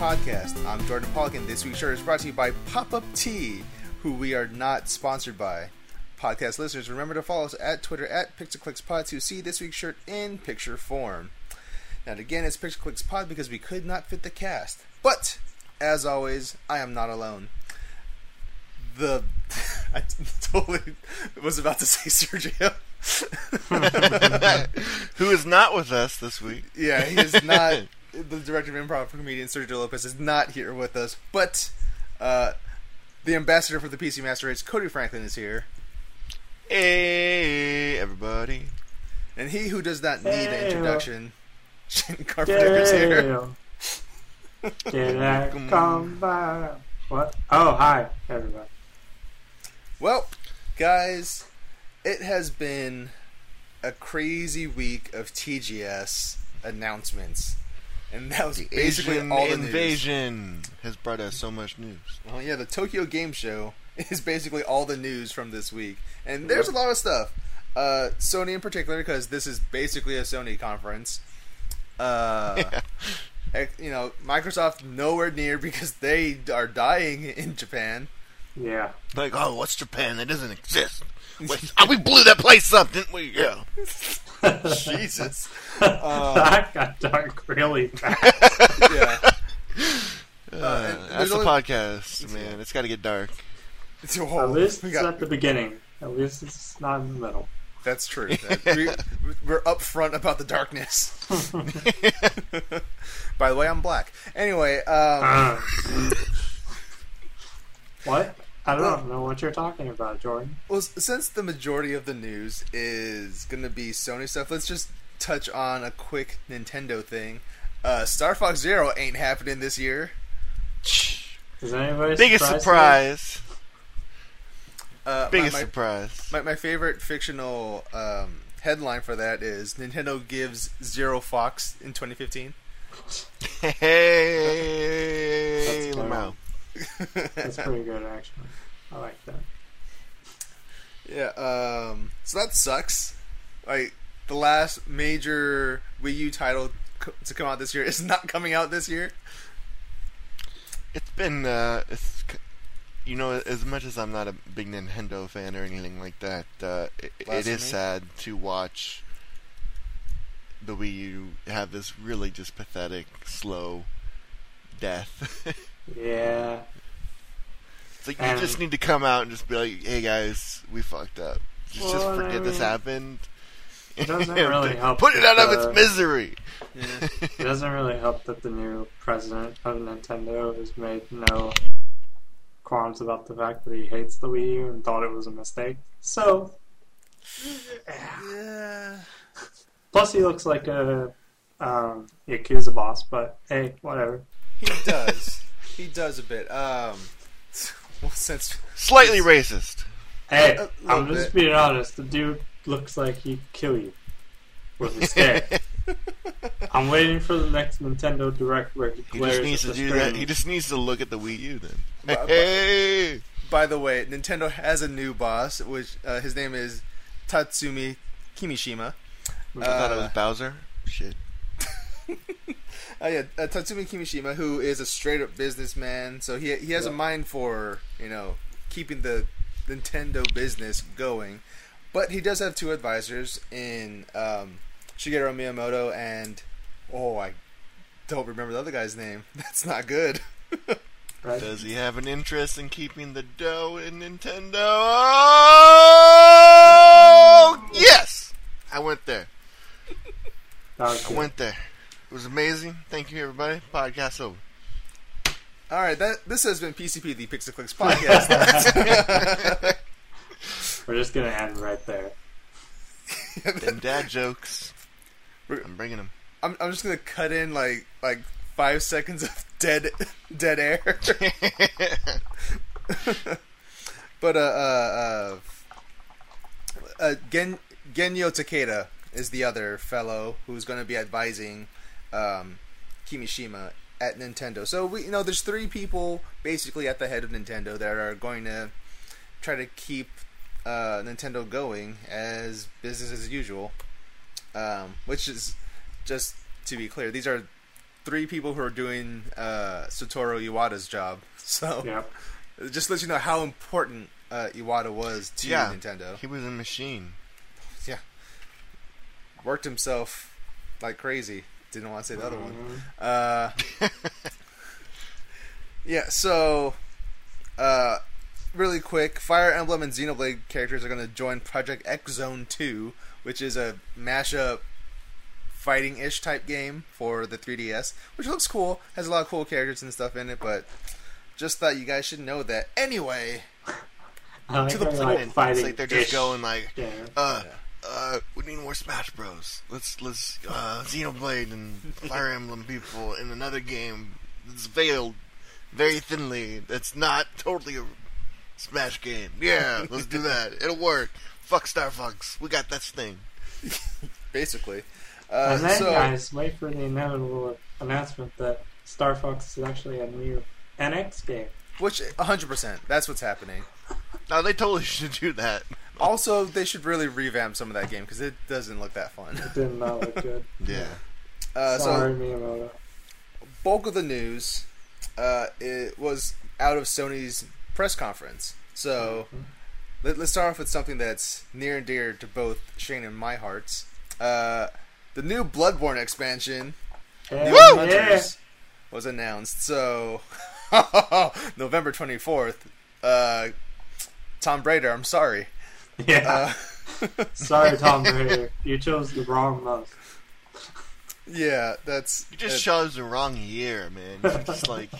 podcast. I'm Jordan Pollock, and this week's shirt is brought to you by Pop Up Tea, who we are not sponsored by. Podcast listeners, remember to follow us at Twitter at PixelClicksPod to see this week's shirt in picture form. Now, again, it's PixelClicksPod because we could not fit the cast. But, as always, I am not alone. The. I totally was about to say Sergio. Who is not with us this week? Yeah, he is not. the director of improv comedian Sergio Lopez is not here with us, but uh, the ambassador for the PC Master Race, Cody Franklin, is here, Hey, everybody. and he who does not need an Hey. introduction, Shane Carpenter, is here. Damn. Did I come by? What? Oh, hi, everybody. Well, guys, it has been a crazy week of TGS announcements, and that was The basically Asian all the news. invasion has brought us so much news. Oh yeah, the Tokyo Game Show is basically all the news from this week, and there's a lot of stuff. Uh, Sony in particular, because this is basically a Sony conference. Uh, ec- you know, Microsoft nowhere near because they are dying in Japan. Yeah. Like, oh, what's Japan? That doesn't exist. Wait, oh, we blew that place up, didn't we? Yeah. Jesus. Uh, that got dark really fast. yeah. Uh, and that's there's the only- podcast, man. It's got to get dark. Oh, At least we it's got- at the beginning. At least it's not in the middle. That's true. That- we, we're upfront about the darkness. By the way, I'm black. Anyway, um, Uh. what? I don't know what you're talking about, Jordan. Well, since the majority of the news is going to be Sony stuff, let's just touch on a quick Nintendo thing. Uh, Star Fox Zero ain't happening this year. Is anybody Biggest surprise. Uh, Biggest my, surprise. my, my favorite fictional um, headline for that is Nintendo gives Zero Fox in 2015. Hey, That's Lamau. That's pretty good, actually. I like that. yeah, um, so that sucks. Like the last major Wii U title co- to come out this year is not coming out this year. It's been, uh, it's, you know, as much as I'm not a big Nintendo fan or anything like that, uh, it, it Blasphemy? is sad to watch the Wii U have this really just pathetic, slow death. Yeah. it's like you just need to come out and just be like, "Hey guys, we fucked up. Just, just Well, I forget this happened." it doesn't really help Put it out of its misery. Yeah. It doesn't really help that the new president of Nintendo has made no qualms about the fact that he hates the Wii U and thought it was a mistake. So, yeah. plus he looks like a um, Yakuza boss, but hey, whatever. He does. he does a bit. Um, well, since Slightly racist. Hey, A- a I'm little just bit. being honest. The dude looks like he'd kill you with a stare. I'm waiting for the next Nintendo Direct where he He glares just needs at to do screen. that. He just needs to look at the Wii U then. But- but- Hey. by the way, Nintendo has a new boss, which uh, his name is Tatsumi Kimishima. I thought it Uh, was Bowser. Shit. Uh, yeah, uh, Tatsumi Kimishima, who is a straight up businessman, so he he has a mind for you know keeping the Nintendo business going. But he does have two advisors in um, Shigeru Miyamoto and oh, I don't remember the other guy's name. That's not good. right? Does he have an interest in keeping the dough in Nintendo? Oh, yes! I went there. That I went there. It was amazing. Thank you, everybody. Podcast over. All right, that this has been PCP, the Pixel Clicks podcast. We're just gonna end right there. Them dad jokes. We're- I'm bringing them. I'm I'm just gonna cut in like like five seconds of dead dead air. but uh uh uh, uh Gen Genyo Takeda is the other fellow who's going to be advising um, Kimishima at Nintendo. So we you know there's three people basically at the head of Nintendo that are going to try to keep uh, Nintendo going as business as usual. Um, which is just to be clear, these are three people who are doing uh, Satoru Iwata's job. So Yep. it just lets you know how important uh, Iwata was to Yeah. Nintendo. He was a machine. Yeah, worked himself like crazy. Didn't want to say the other one. Mhm. Uh, yeah, so uh, really quick, Fire Emblem and Xenoblade characters are going to join Project X Zone 2, which is a mashup fighting-ish type game for the 3DS, which looks cool. Has a lot of cool characters and stuff in it, but just thought you guys should know that. Anyway, I To the point. like, It's like they're just going like, Yeah. uh, uh, we need more Smash Bros. Let's let's uh, Xenoblade and Fire Emblem people in another game that's veiled very thinly. That's not totally a Smash game. Yeah, let's do that. It'll work. Fuck Star Fox. We got this thing. basically. Uh, and then, so, guys, wait for the inevitable announcement that Star Fox is actually a new NX game. which 100%, that's what's happening. No, they totally should do that. Also, they should really revamp some of that game because it doesn't look that fun. It did not look good. Yeah. Uh, so Sorry, Miyamoto. bulk of the news uh, it was out of Sony's press conference. So let, us start off with something that's near and dear to both Shane and my hearts. Uh, the new Bloodborne expansion, Hell The yeah. Hunters, was announced. So November twenty fourth. Tomb Raider, I'm sorry. Yeah. Uh, Sorry, Tomb Raider. You chose the wrong month. yeah, that's You just uh, chose the wrong year, man. You just like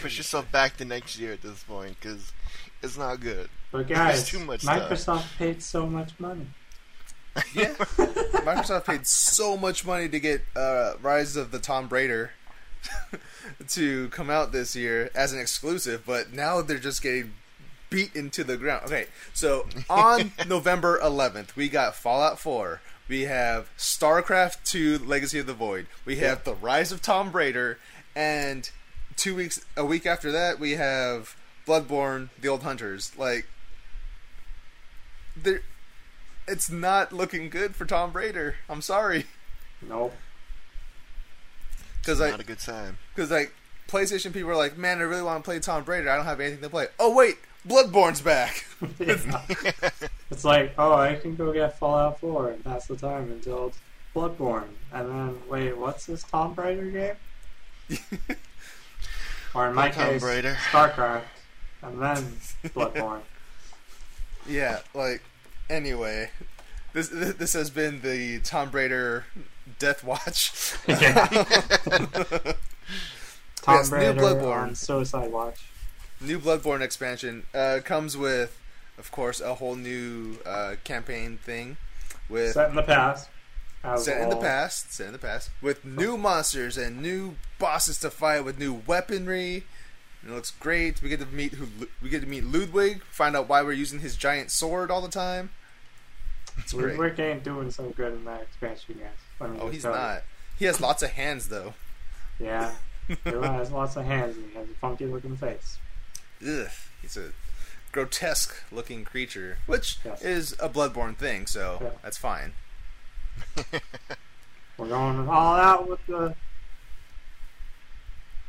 push yourself back to next year at this point because it's not good. But guys, too much stuff. Microsoft paid so much money. Yeah, Microsoft paid so much money to get uh, Rise of the Tomb Raider to come out this year as an exclusive, but now they're just getting beat into the ground. Okay, so on November 11th, we got Fallout 4. We have StarCraft 2: Legacy of the Void. We have The Rise of Tomb Raider, and two weeks, a week after that, we have Bloodborne: The Old Hunters. Like, there it's not looking good for Tomb Raider. I'm sorry, Nope. because Not like, a good sign. because like PlayStation people are like, man, I really want to play Tomb Raider. I don't have anything to play. Oh wait, Bloodborne's back. It's like, oh, I can go get Fallout 4 and pass the time until Bloodborne. And then, wait, what's this Tomb Raider game? Or in my Tomb case, Raider. StarCraft. And then Bloodborne. yeah, like anyway, this this has been the Tomb Raider Death Watch. Tomb Yes, new Raider Bloodborne. Suicide Watch. New Bloodborne expansion uh, comes with, of course, a whole new uh, campaign thing with Set in the past. As set in the past, set in the past, with new monsters and new bosses to fight with new weaponry. And it looks great. We get to meet who we get to meet Ludwig, find out why we're using his giant sword all the time. It's great. Ludwig ain't doing so good in that expansion, guys. Oh, he's tell you. not. He has lots of hands though. Yeah. He has lots of hands and he has a funky looking face. Ugh, he's a grotesque looking creature, which Yes. is a Bloodborne thing, so Yeah. that's fine. We're going all out with the.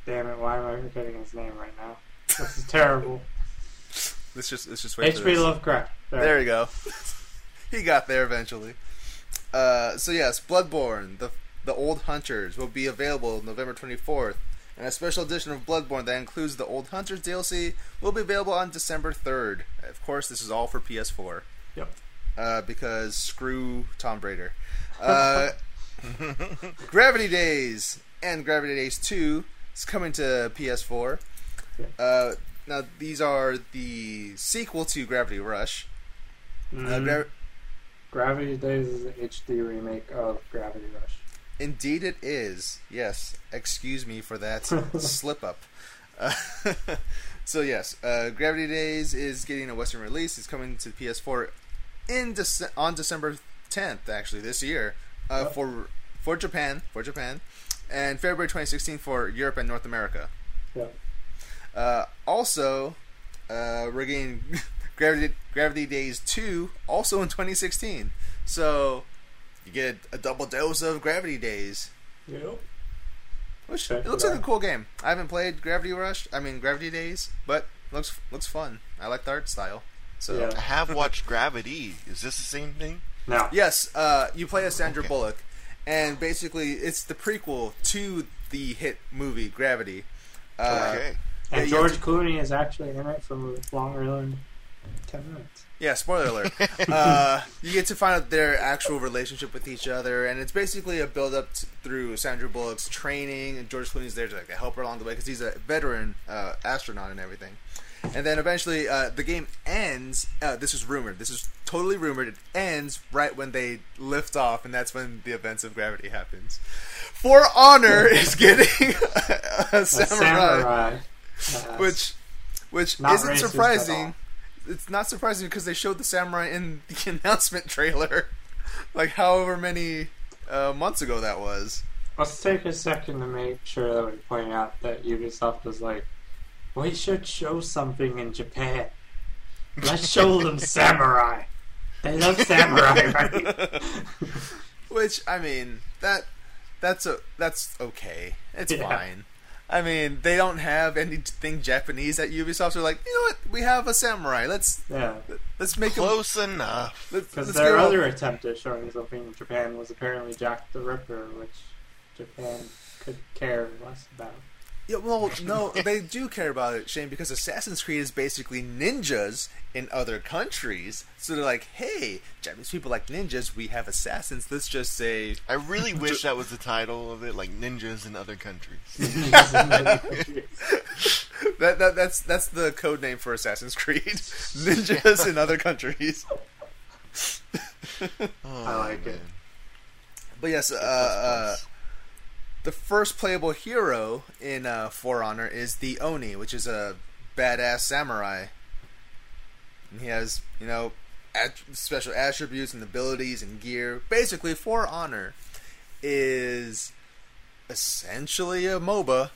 Damn it! Why am I forgetting his name right now? This is terrible. Let's just let's just wait for H.P. Lovecraft. There. There you go. he got there eventually. Uh, so yes, Bloodborne, the the Old Hunters, will be available November twenty fourth, and a special edition of Bloodborne that includes the Old Hunters DLC will be available on December third. Of course, this is all for PS4. Yep. Uh, because screw Tomb Raider. Uh, Gravity Daze and Gravity Daze Two is coming to PS4. Yeah. Uh, now these are the sequel to Gravity Rush. Uh, Mm, Gra- Gravity Daze is an HD remake of Gravity Rush. Indeed, it is. Yes. Excuse me for that slip up. Uh, so yes, uh, Gravity Daze is getting a Western release. It's coming to PS4 in Dece- on December 10th, actually this year, uh, for for Japan, for Japan, and February 2016 for Europe and North America. Yeah. Uh, also, uh, we're getting Gravity Gravity Daze 2 also in 2016. So you get a double dose of Gravity Daze. Yep. Which Check it looks it like a cool game. I haven't played Gravity Rush. I mean Gravity Daze, but looks looks fun. I like the art style. So Yeah. I have watched Gravity. Is this the same thing? No. yes, uh, you play as Sandra Okay. Bullock, and basically it's the prequel to the hit movie Gravity. Uh, okay. And Yeah, George you Clooney is actually in it for longer than ten minutes. Yeah, spoiler alert. uh, you get to find out their actual relationship with each other, and it's basically a build up t- through Sandra Bullock's training, and George Clooney's there to like, help her along the way because he's a veteran uh, astronaut and everything. And then eventually, uh, the game ends. Uh, this is rumored. This is totally rumored. It ends right when they lift off, and that's when the events of gravity happens. For Honor is getting a, A samurai, samurai. Yes. which which Not isn't surprising. It's not surprising because they showed the samurai in the announcement trailer, like however many uh, months ago that was. Let's take a second to make sure that we point out that Ubisoft was like, we should show something in Japan. Let's show them samurai. They love samurai, right? Which I mean that that's a that's okay. It's Yeah. fine. I mean they don't have anything Japanese at Ubisoft. They're like, you know what? We have a samurai. Let's yeah. let's make him. Close enough. Because their go- other attempt at showing something in Japan was apparently Jack the Ripper, which Japan could care less about. Yeah, well, no, they do care about it, Shane, because Assassin's Creed is basically ninjas in other countries. So they're like, hey, Japanese people like ninjas, we have assassins. Let's just say. I really wish that was the title of it, like ninjas in other countries. That, that that's that's the code name for Assassin's Creed. ninjas in other countries. Oh, I like it. But yes, uh, uh, the first playable hero in uh, For Honor is the Oni, which is a badass samurai. And he has, you know, at- special attributes and abilities and gear. Basically, For Honor is essentially a MOBA.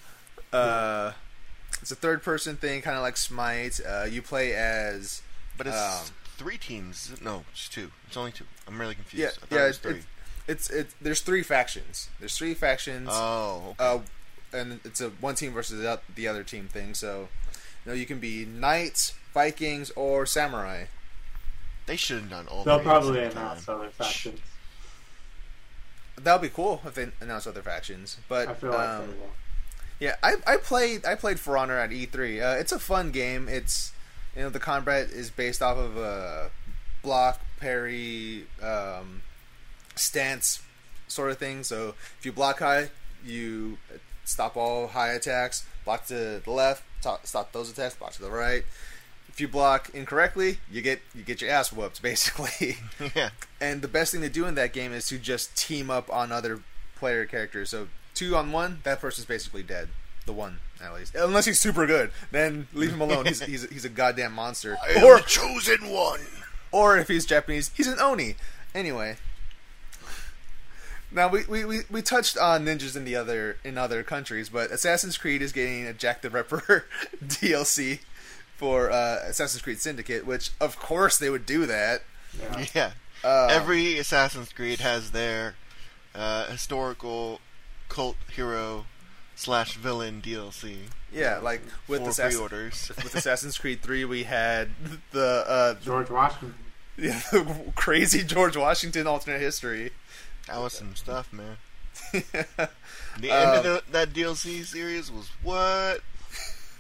Uh, it's a third-person thing, kind of like Smite. Uh, you play as But it's Um, three teams. No, it's two. It's only two. I'm really confused. Yeah, I thought yeah, it was three. It's it's there's three factions. There's three factions. oh, okay. uh, and it's a one team versus the other team thing. So, you know, you can be knights, Vikings, or samurai. they should have done all. They'll three at the probably announce time. other factions. That would be cool if they announce other factions. But I feel like um, they yeah, I, I played I played For Honor at E3. Uh, it's a fun game. It's you know the combat is based off of a block parry um, stance sort of thing. So if you block high, you stop all high attacks. Block to the left, to- stop those attacks. Block to the right. If you block incorrectly, you get you get your ass whooped basically. yeah, and the best thing to do in that game is to just team up on other player characters. So two on one, that person's basically dead. The one, at least, unless he's super good, then leave him alone. He's he's, he's a goddamn monster. I am Or the chosen one. or if he's Japanese, he's an oni. Anyway. Now we, we, we, we touched on ninjas in the other in other countries, but Assassin's Creed is getting a Jack the Ripper DLC for uh, Assassin's Creed Syndicate, which of course they would do that. Yeah. Yeah, Uh, every Assassin's Creed has their uh, historical cult hero slash villain DLC yeah, like with for Assassin, pre-orders. with Assassin's Creed 3 we had the uh George Washington. yeah, the crazy George Washington alternate history. That was some stuff, man. The Um, end of the, that DLC series was what?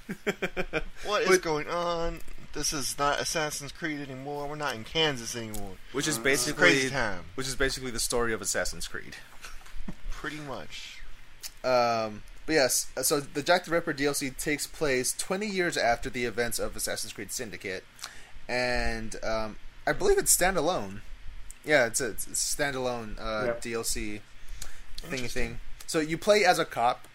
What is But- going on? This is not Assassin's Creed anymore. We're not in Kansas anymore. which is It's basically crazy time. which is basically the story of Assassin's Creed. Pretty much. Um, but yes, so the Jack the Ripper DLC takes place 20 years after the events of Assassin's Creed Syndicate, and um, I believe it's standalone. Yeah, it's a, it's a standalone uh, Yep. DLC thingy thing. So you play as a cop,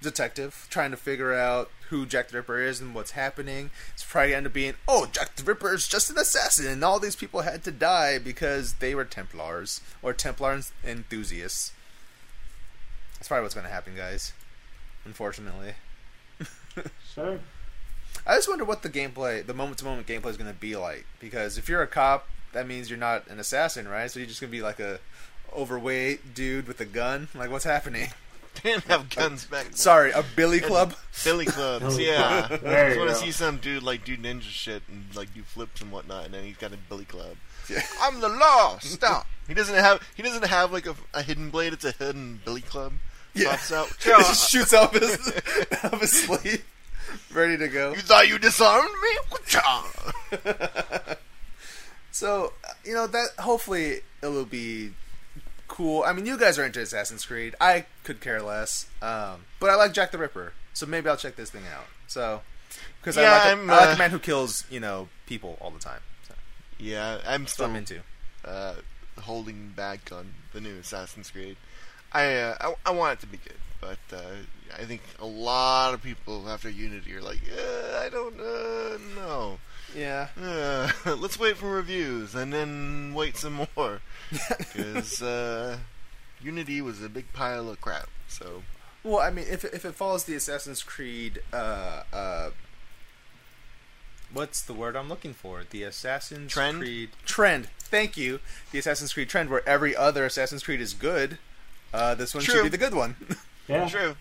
detective, trying to figure out who Jack the Ripper is and what's happening. It's probably end up being, oh, Jack the Ripper is just an assassin, and all these people had to die because they were Templars or Templar enthusiasts. That's probably what's going to happen, guys. Unfortunately, Sure. I just wonder what the gameplay, the moment-to-moment gameplay, is going to be like. Because if you're a cop, that means you're not an assassin, right? So you're just going to be like a overweight dude with a gun. Like, what's happening? They didn't have guns back then. Sorry, a billy club. Billy clubs, yeah. club. I just want to see some dude like do ninja shit and like do flips and whatnot, and then he's got a billy club. Yeah. I'm the law. Stop. he doesn't have. He doesn't have like a, a hidden blade. It's a hidden billy club. Yeah. Pops out. It just shoots out of his, out of his sleeve, ready to go. You thought you disarmed me? So you know that hopefully it'll be cool. I mean, you guys are into Assassin's Creed. I could care less, um, but I like Jack the Ripper, so maybe I'll check this thing out. So because Yeah, I, like a, I'm, I like uh, a man who kills you know people all the time. So Yeah, I'm still I'm into. uh, holding back on the new Assassin's Creed. I, uh, I I want it to be good, but uh, I think a lot of people after Unity are like, uh, I don't uh, know. Yeah, Uh, let's wait for reviews and then wait some more because uh, Unity was a big pile of crap. So Well, I mean, if it- if it follows the Assassin's Creed, uh, uh, what's the word I'm looking for? The Assassin's Trend? Creed trend. Thank you. The Assassin's Creed trend, where every other Assassin's Creed is good. Uh, this one should be the good one. Yeah, true.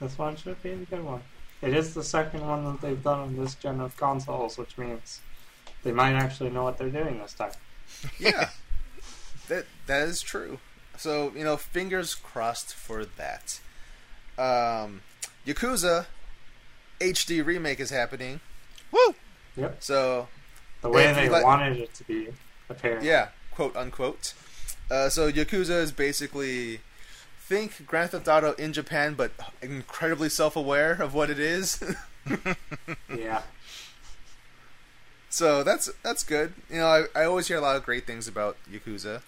this one should be a good one. It is the second one that they've done on this gen of consoles, which means they might actually know what they're doing this time. yeah, that that is true. So you know, fingers crossed for that. Um, Yakuza HD remake is happening. Woo! Yep, So the way they let- wanted it to be, apparently. Yeah, quote unquote. Uh, so Yakuza is basically think Grand Theft Auto in Japan, but incredibly self-aware of what it is. Yeah. so that's that's good. You know, I, I always hear a lot of great things about Yakuza.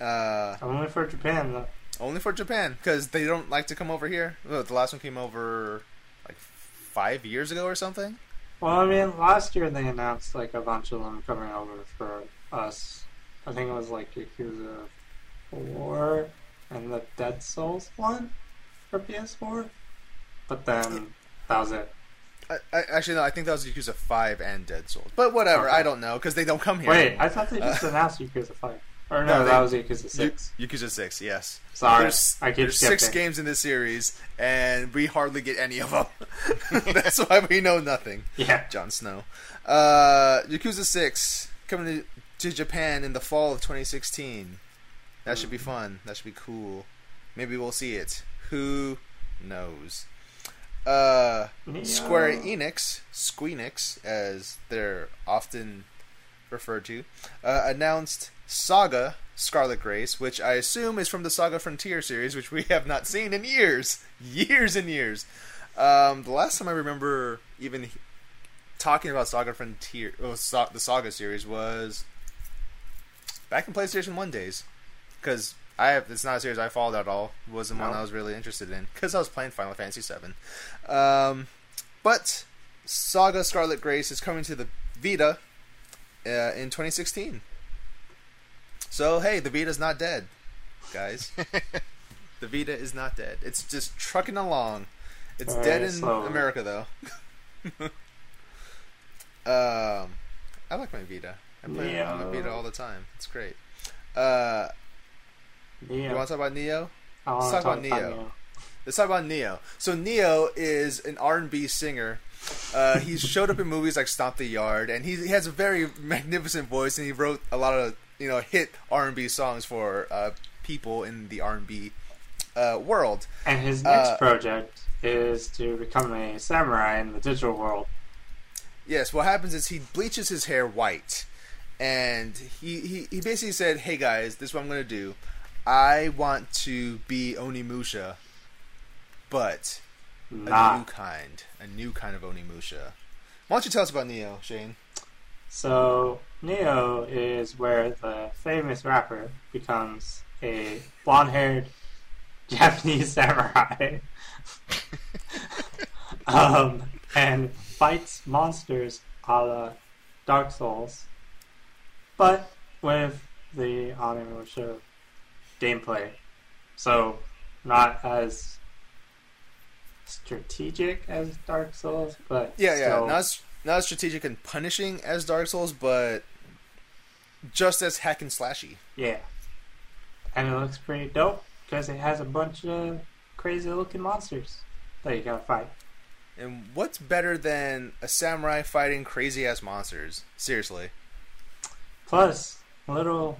Uh, Only for Japan, though. only for Japan because they don't like to come over here. The last one came over like five years ago or something. Well, I mean, last year they announced like a bunch of them coming over for us. I think it was like Yakuza 4 and the Dead Souls one for PS4. But then that was it. I, I, actually, no. I think that was Yakuza Five and Dead Souls, but whatever. Okay. I don't know because they don't come here. Wait, anymore. I thought they just Uh, announced Yakuza 5. Or no, No, they- that was Yakuza 6. Y- Yakuza Six, yes. Sorry, There's, I keep there's six games in this series, and we hardly get any of them. That's why we know nothing. Yeah. Jon Snow. Uh, Yakuza Six coming to, to Japan in the fall of 2016. That should be fun. That should be cool. Maybe we'll see it. Who knows? Uh, Nioh. Square Enix, Squeenix, as they're often referred to, uh, announced Saga Scarlet Grace, which I assume is from the Saga Frontier series, which we have not seen in years, years and years. Um, the last time I remember even talking about Saga Frontier, oh, Sa- the Saga series was back in PlayStation One days, because I have it's not a series I followed at all. It wasn't one I was really interested in because I was playing Final Fantasy VII. Um, but Saga Scarlet Grace is coming to the Vita uh, in 2016. So hey, the Vita's not dead, guys. the Vita is not dead. It's just trucking along. It's dead in. America though. um, I like my Vita. I play on my Vita all the time. It's great. Uh, Nioh. you want to talk about Nioh? Let's talk about about Neo. Let's talk about Neo. So Ne-Yo is an R and B singer. Uh, he's showed up in movies like Stomp the Yard, and he, he has a very magnificent voice, and he wrote a lot of you know hit R and B songs for uh, people in the R and B uh, world. And his next Uh, project is to become a samurai in the digital world. Yes, what happens is he bleaches his hair white, and he, he, he basically said, "Hey guys, this is what I'm gonna do. I want to be Onimusha, but a new kind, a new kind of Onimusha." Why don't you tell us about Nioh, Shane? So, Neo is where the famous rapper becomes a blonde haired Japanese samurai. um, and fights monsters a la Dark Souls, but with the Onimusha gameplay. So, not as strategic as Dark Souls, but Yeah, yeah, not as, not as strategic and punishing as Dark Souls, but just as hack and slashy. Yeah. And it looks pretty dope because it has a bunch of crazy looking monsters that you gotta fight. And what's better than a samurai fighting crazy ass monsters? Seriously. Plus, a little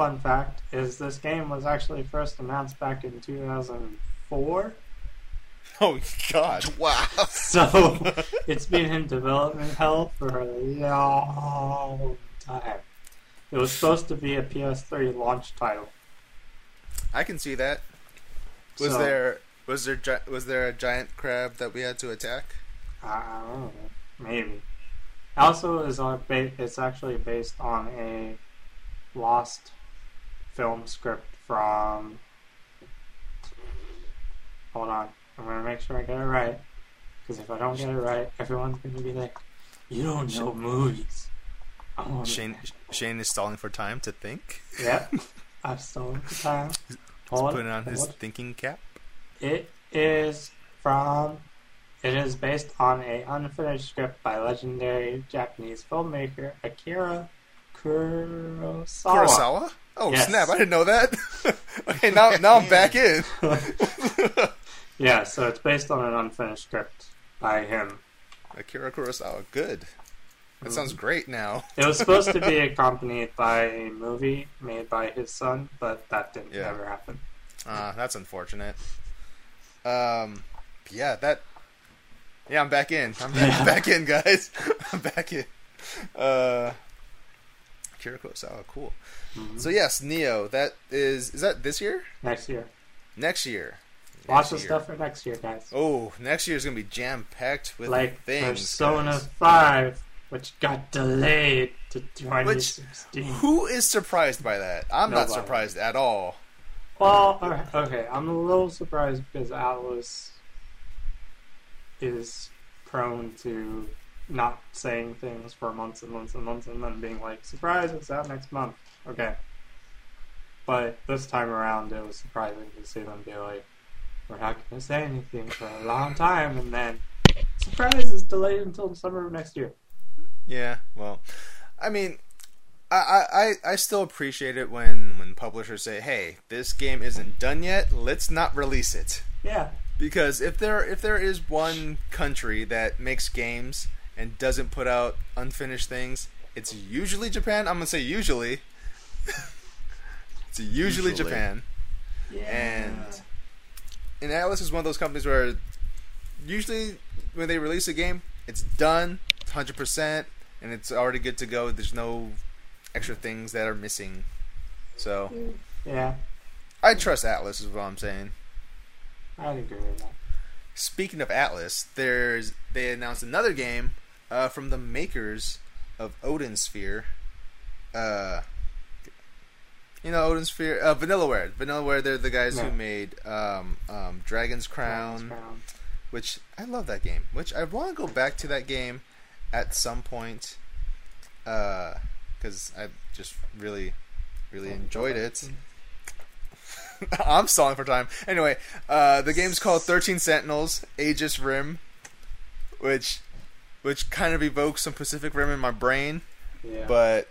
fun fact is this game was actually first announced back in 2004. Oh God! Wow. So it's been in development hell for a long time. It was supposed to be a PS3 launch title. I can see that. Was So, there was there gi- was there a giant crab that we had to attack? I don't know, maybe. Also, is on ba- it's actually based on a lost film script from. Hold on, I'm gonna make sure I get it right. Because if I don't get it right, everyone's gonna be like, "You don't know movies." Wanna- Shane Shane is stalling for time to think. Yep, I'm stalling for time. He's putting on his hold. thinking cap. It is from. It is based on a unfinished script by legendary Japanese filmmaker Akira Kurosawa. Kurosawa? Oh Yes. snap! I didn't know that. okay, now now I'm back in. yeah, so it's based on an unfinished script by him. Akira Kurosawa, good. That sounds great. Now, It was supposed to be accompanied by a movie made by his son, but that didn't Yeah. ever happen. uh, that's unfortunate. Um, yeah, that. Yeah, I'm back in. I'm back, Yeah. back in, guys. I'm back in. Uh, Akira Kurosawa, cool. Mhm. So yes, Nioh. That is is that this year? Next year. Next year. Lots of stuff for next year, guys. Oh, next year is gonna be jam packed with like things. Persona guys. 5, which got delayed to 2016. Who is surprised by that? I'm not surprised at all. Well, okay, I'm a little surprised because Atlus is prone to not saying things for months and months and months and then being like, surprise, it's out next month. Okay. But this time around, it was surprising to see them be like, we're not going to say anything for a long time, and then, surprise, it's delayed until the summer of next year. Yeah, well, I mean, I, I, I- I still appreciate it when, when publishers say, "Hey, this game isn't done yet. Let's not release it." Yeah, Because if there if there is one country that makes games and doesn't put out unfinished things, it's usually Japan. I'm gonna say usually. It's usually, Usually. Japan. yeah. And and Atlus is one of those companies where usually when they release a game, it's done, hundred percent, and it's already good to go. There's no extra things that are missing. So yeah, I trust Atlus, is what I'm saying. I'd agree with that. Speaking of Atlus, there's they announced another game uh, from the makers of Odin Sphere. Uh, you know Odin Sphere, uh, Vanillaware. Vanillaware, they're the guys Yeah. who made um, um, Dragon's Crown. Dragon's Crown. which I love that game. Which I want to go back to that game at some point, because I just really, really enjoyed it. I'm stalling for time. Anyway, uh, the game's called Thirteen Sentinels: Aegis Rim, which, which kind of evokes some Pacific Rim in my brain. Yeah. But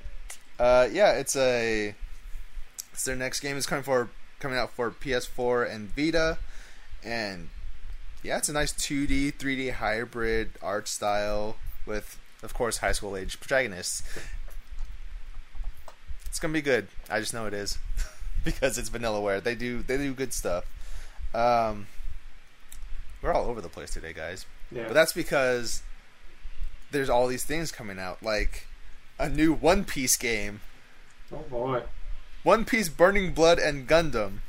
uh, yeah, it's a their next game is coming for coming out for PS4 and Vita, and yeah, it's a nice 2D, 3D hybrid art style with, of course, high school age protagonists. It's gonna be good. I just know it is because it's Vanillaware. They do they do good stuff. Um, we're all over the place today, guys. yeah. But that's because there's all these things coming out, like a new One Piece game, oh boy. One Piece Burning Blood and Gundam,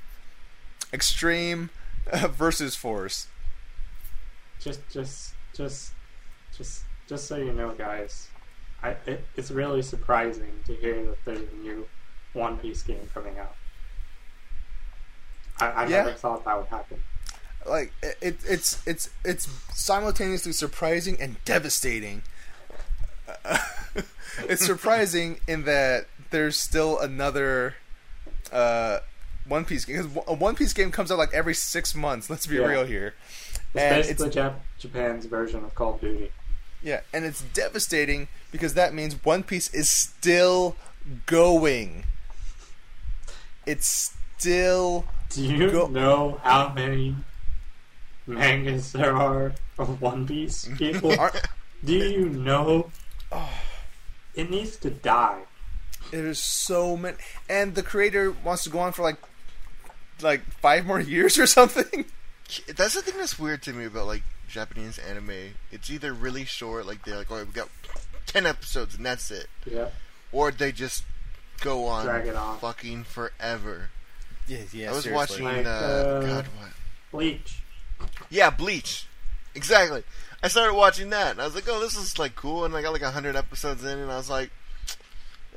Extreme uh, versus Force. Just, just, just, just, just so you know, guys, I it, it's really surprising to hear that there's a new One Piece game coming out. I, I Yeah. never thought that would happen. Like it, it, it's it's it's simultaneously surprising and devastating. it's surprising in that there's still another uh, One Piece game because a One Piece game comes out like every six months. Let's be Yeah. real here. It's And basically Jap- Japan's version of Call of Duty. Yeah, and it's devastating because that means One Piece is still going. It's still Do you Go- know how many mangas there are of One Piece people. Do you know? Oh. It needs to die. There's so many, and the creator wants to go on for like, like five more years or something. That's the thing that's weird to me about like Japanese anime. It's either really short, like they're like, "Oh, we got ten episodes and that's it," Yeah. or they just go on, Drag it on. fucking forever. Yeah, yeah. I was seriously. watching, Like, uh, uh, God, what? Bleach. Yeah, Bleach. Exactly. I started watching that, and I was like, "Oh, this is like cool." And I got like hundred episodes in, and I was like,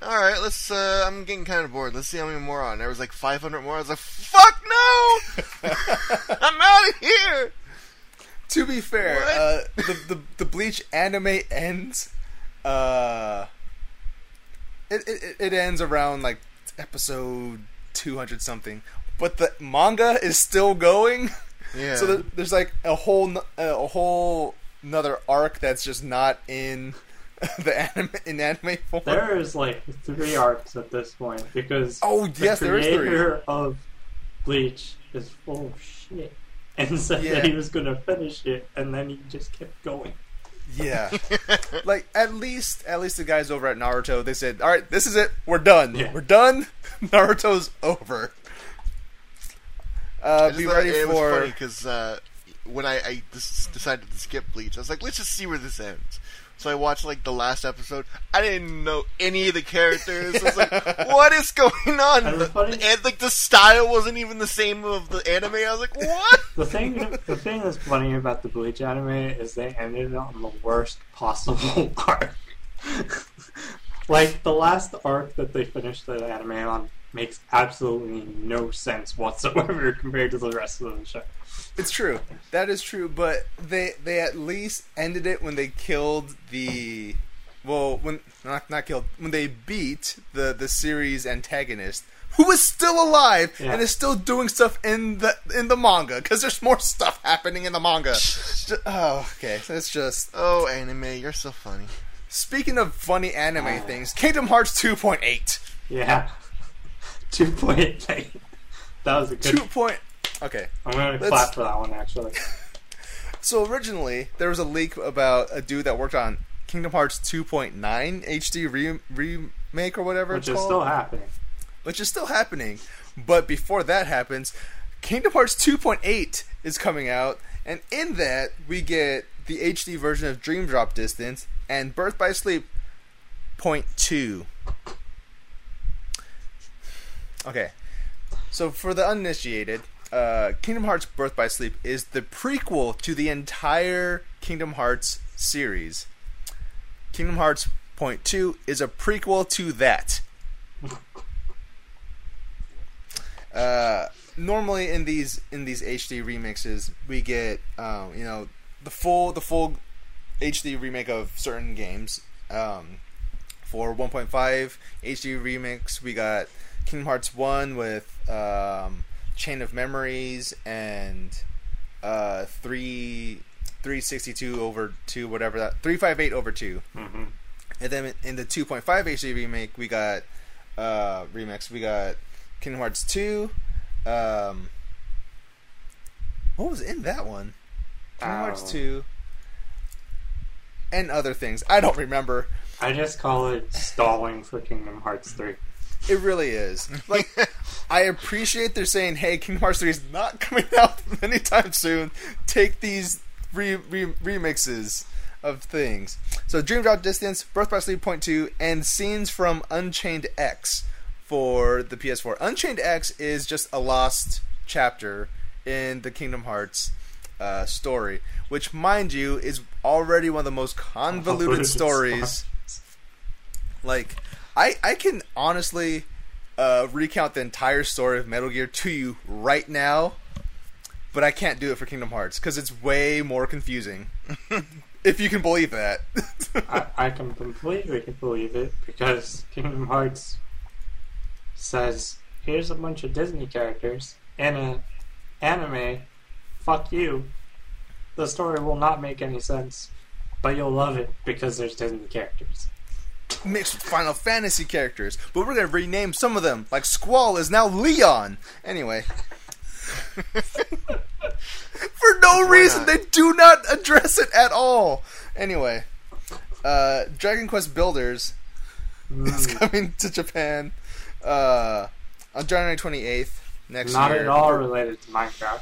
"All right, let's." Uh, I'm getting kind of bored. Let's see how many more on. There was like 500 more. I was like, "Fuck no! I'm out of here." To be fair, uh, the, the the Bleach anime ends. Uh, it, it it ends around like episode two hundred something, but the manga is still going. Yeah. So there's like a whole a whole another arc that's just not in the anime in anime form. There is like three arcs at this point because oh the yes, there is three. creator of Bleach is full of shit and said Yeah. that he was going to finish it, and then he just kept going. Yeah, like at least at least the guys over at Naruto they said, all right, this is it, we're done, Yeah. we're done. Naruto's over. Uh, be thought ready it was for funny because uh, when I, I dis- decided to skip Bleach, I was like, let's just see where this ends. So I watched like the last episode. I didn't know any of the characters. I was like, what is going on? And The- like the style wasn't even the same of the anime. I was like, what? The thing, the thing that's funny about the Bleach anime is they ended it on the worst possible arc. like the last arc that they finished the anime on makes absolutely no sense whatsoever compared to the rest of the show. It's true. That is true. But they they at least ended it when they killed the well when not not killed when they beat the the series antagonist who is still alive Yeah. and is still doing stuff in the in the manga because there's more stuff happening in the manga. Ju- oh, okay. So it's just Oh, anime, you're so funny. speaking of funny anime things. Kingdom Hearts 2.8. Yeah, two point eight. That was a good. Two point. Okay. I'm gonna Let's- clap for that one actually. So originally there was a leak about a dude that worked on Kingdom Hearts 2.9 HD re- remake or whatever Which it's is called, still happening. which is still happening. But before that happens, Kingdom Hearts 2.8 is coming out, and in that we get the HD version of Dream Drop Distance and Birth by Sleep Point 0.2. Okay, so for the uninitiated, uh, Kingdom Hearts Birth by Sleep is the prequel to the entire Kingdom Hearts series. Kingdom Hearts Point Two is a prequel to that. Uh, normally in these in these HD remixes, we get um, you know the full the full HD remake of certain games. Um, for 1.5 HD remix, we got Kingdom Hearts 1 with um, Chain of Memories and uh, 3 362 over 2 whatever that 358 over 2. hmm And then in the 2.5 HD remake, we got uh, remix. We got Kingdom Hearts 2. Um, what was in that one? Kingdom Hearts Oh. 2. And other things. I don't remember. I just call it stalling for Kingdom Hearts three. It really is. Like, I appreciate they're saying, hey, Kingdom Hearts 3 is not coming out anytime soon. Take these re- re- remixes of things. So, Dream Drop Distance, Birth by Sleep Point 2, and scenes from Unchained X for the PS4. Unchained X is just a lost chapter in the Kingdom Hearts uh, story, which, mind you, is already one of the most Convoluted stories. Like, I I can honestly uh, recount the entire story of Metal Gear to you right now, but I can't do it for Kingdom Hearts because it's way more confusing. if you can believe that. I, I can completely believe it because Kingdom Hearts says, "Here's a bunch of Disney characters in a anime. Fuck you." The story will not make any sense, but you'll love it because there's Disney characters. Mixed with Final Fantasy characters, but we're gonna rename some of them. Like Squall is now Leon. Anyway. For no Why reason. not? They do not address it at all. Anyway, uh, Dragon Quest Builders is Mm, coming to Japan uh, on January 28th next not year. at all related to Minecraft.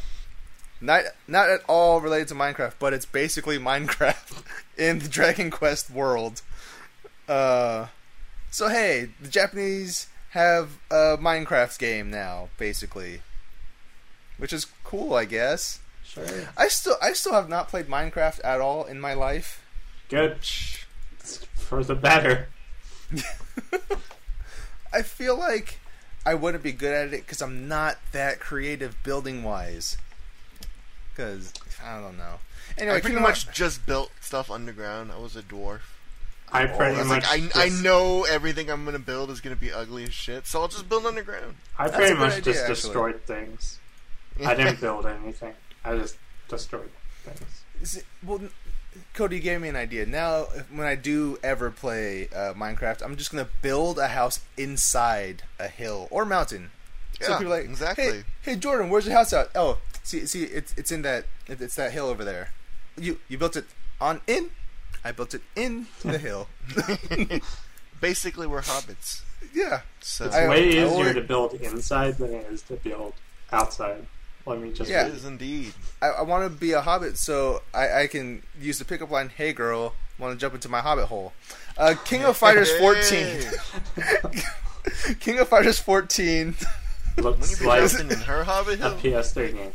Not not at all related to Minecraft, but it's basically Minecraft in the Dragon Quest world. Uh, so hey, the Japanese have a Minecraft game now, basically, which is cool, I guess. Sure. I still I still have not played Minecraft at all in my life. Good. For the better. I feel like I wouldn't be good at it because I'm not that creative building wise. Because I don't know. Anyway, I pretty much Hearts- just built stuff underground. I was a dwarf. I pretty I was much. like, I, I know everything I'm gonna build is gonna be ugly as shit, so I'll just build underground. I That's pretty much idea, just actually. destroyed things. I didn't build anything. I just destroyed things. See, well, Cody gave me an idea. Now, when I do ever play uh, Minecraft, I'm just gonna build a house inside a hill or mountain. so Yeah, people are like, exactly. Hey, hey, Jordan, where's your house at? Oh, see, see, it's it's in that it's that hill over there. You you built it on in. I built it in the hill. Basically, we're hobbits. yeah. So It's I- way I easier always- to build inside than it is to build outside. Let me just. Yeah. it is indeed. I, I want to be a hobbit so I, I can use the pickup line, "Hey girl, want to jump into my hobbit hole?" Uh, King of Fighters 14. Hey, King of Fighters 14. When you Looks like in her hobbit a? PS3 game.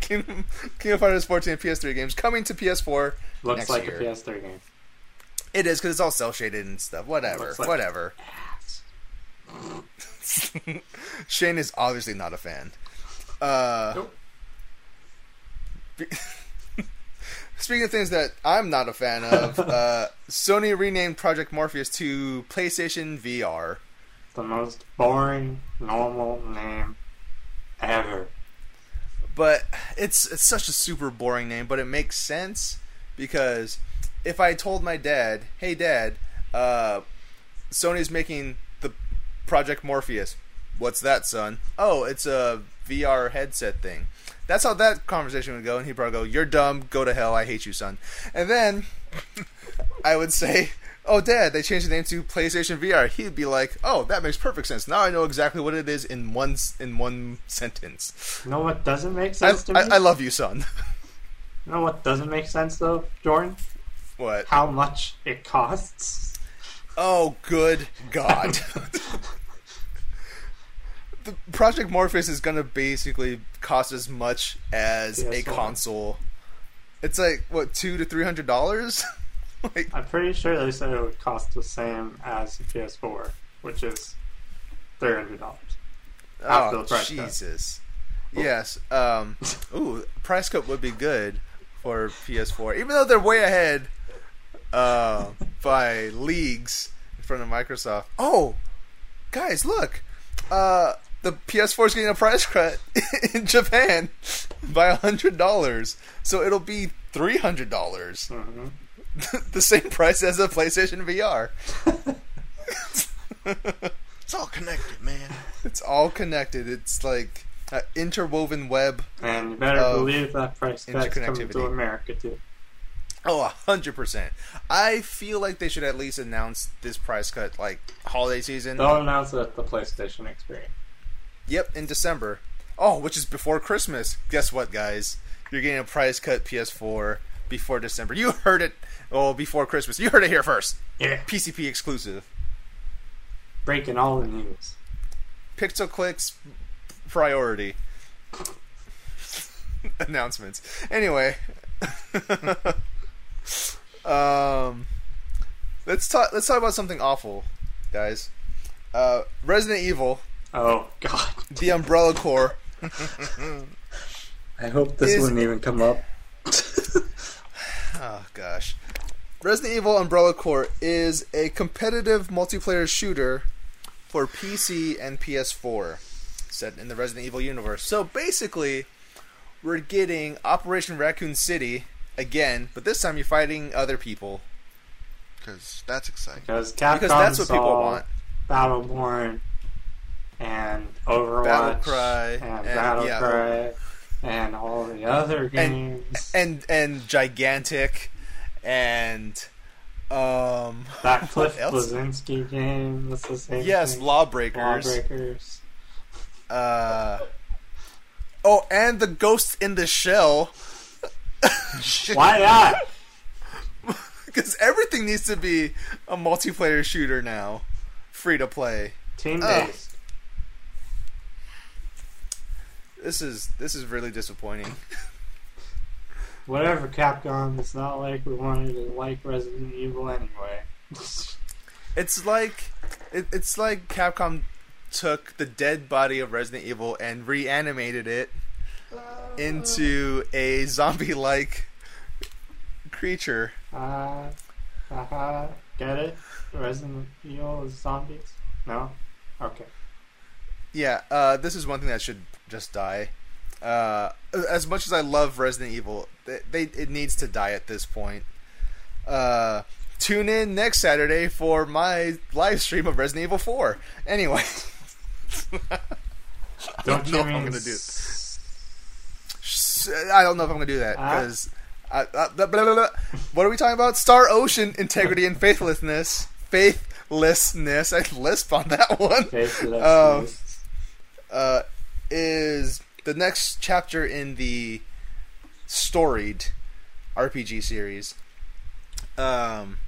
King, King of Fighters 14 PS3 games coming to PS4. Looks Next like year. a PS3 game. It is because it's all cel shaded and stuff. Whatever, like- whatever. Shane is obviously not a fan. Uh, Nope. Speaking of things that I'm not a fan of, uh, Sony renamed Project Morpheus to PlayStation VR. The most boring, normal name ever. But it's it's such a super boring name, but it makes sense because if I told my dad, "Hey, Dad, uh, Sony's making the Project Morpheus," what's that, son? Oh, it's a VR headset thing. That's how that conversation would go, and he'd probably go, "You're dumb. Go to hell. I hate you, son." And then I would say. Oh, Dad! They changed the name to PlayStation VR. He'd be like, "Oh, that makes perfect sense. Now I know exactly what it is in one in one sentence." You know what doesn't make I, sense to I, me? I love you, son. you know what doesn't make sense though, Jordan? What? How much it costs. Oh, good God. the Project Morpheus is going to basically cost as much as a PS4. console. It's like, what, two to three hundred dollars? like, I'm pretty sure they said it would cost the same as the PS4, which is three hundred dollars. After oh, the price cut. Jesus. Yes. Um, ooh, price cut would be good for PS4, even though they're way ahead uh, by leagues in front of Microsoft. Oh, guys, look. Uh, the PS4 is getting a price cut in Japan by hundred dollars, so it'll be three hundred dollars, hmm the same price as a PlayStation VR. It's all connected, man. it's all connected. It's like an interwoven web And you better Of believe that price cut's coming interconnectivity. to America too. Oh, a hundred percent. I feel like they should at least announce this price cut like holiday season. They'll announce it at the PlayStation Experience. Yep, in December. Oh, which is before Christmas. Guess what, guys? You're getting a price cut PS4 before December. You heard it. Oh, before Christmas. You heard it here first. Yeah. PCP exclusive. Breaking all the news. Pixel clicks priority. Announcements. Anyway. um let's talk let's talk about something awful, guys. Uh Resident Evil, Oh God! the Umbrella Corps. I hope this Is- wouldn't even come up. Oh gosh. Resident Evil Umbrella Corps is a competitive multiplayer shooter for PC and PS4 set in the Resident Evil universe. So basically, we're getting Operation Raccoon City again, but this time you're fighting other people Because that's exciting. Because Capcom because that's what people saw want. Battleborn and Overwatch Battlecry and, and- yeah. And all the other games. and and gigantic, and um, that Cliff? Bleszinski game. That's the same. yes, thing. lawbreakers. Lawbreakers. Uh, oh, and the Ghost in the Shell. Why not? Because everything needs to be a multiplayer shooter now, free to play. Team based. This is this is really disappointing. Whatever, Capcom. It's not like we wanted to like Resident Evil anyway. It's like it, it's like Capcom took the dead body of Resident Evil and reanimated it into a zombie-like creature. Uh, haha. Get it? Resident Evil is zombies? No? Okay. Yeah, uh, this is one thing that should just die. Uh, as much as I love Resident Evil, they, they it needs to die at this point. Uh, tune in next Saturday for my live stream of Resident Evil 4. Anyway, Don't know you if I'm gonna do- I don't know if I'm gonna do that Ah. because uh, blah, blah, blah, blah. what are we talking about? Star Ocean integrity and faithlessness. Faithlessness. I lisp on that one. face it Um, uh, is the next chapter in the storied RPG series. Um,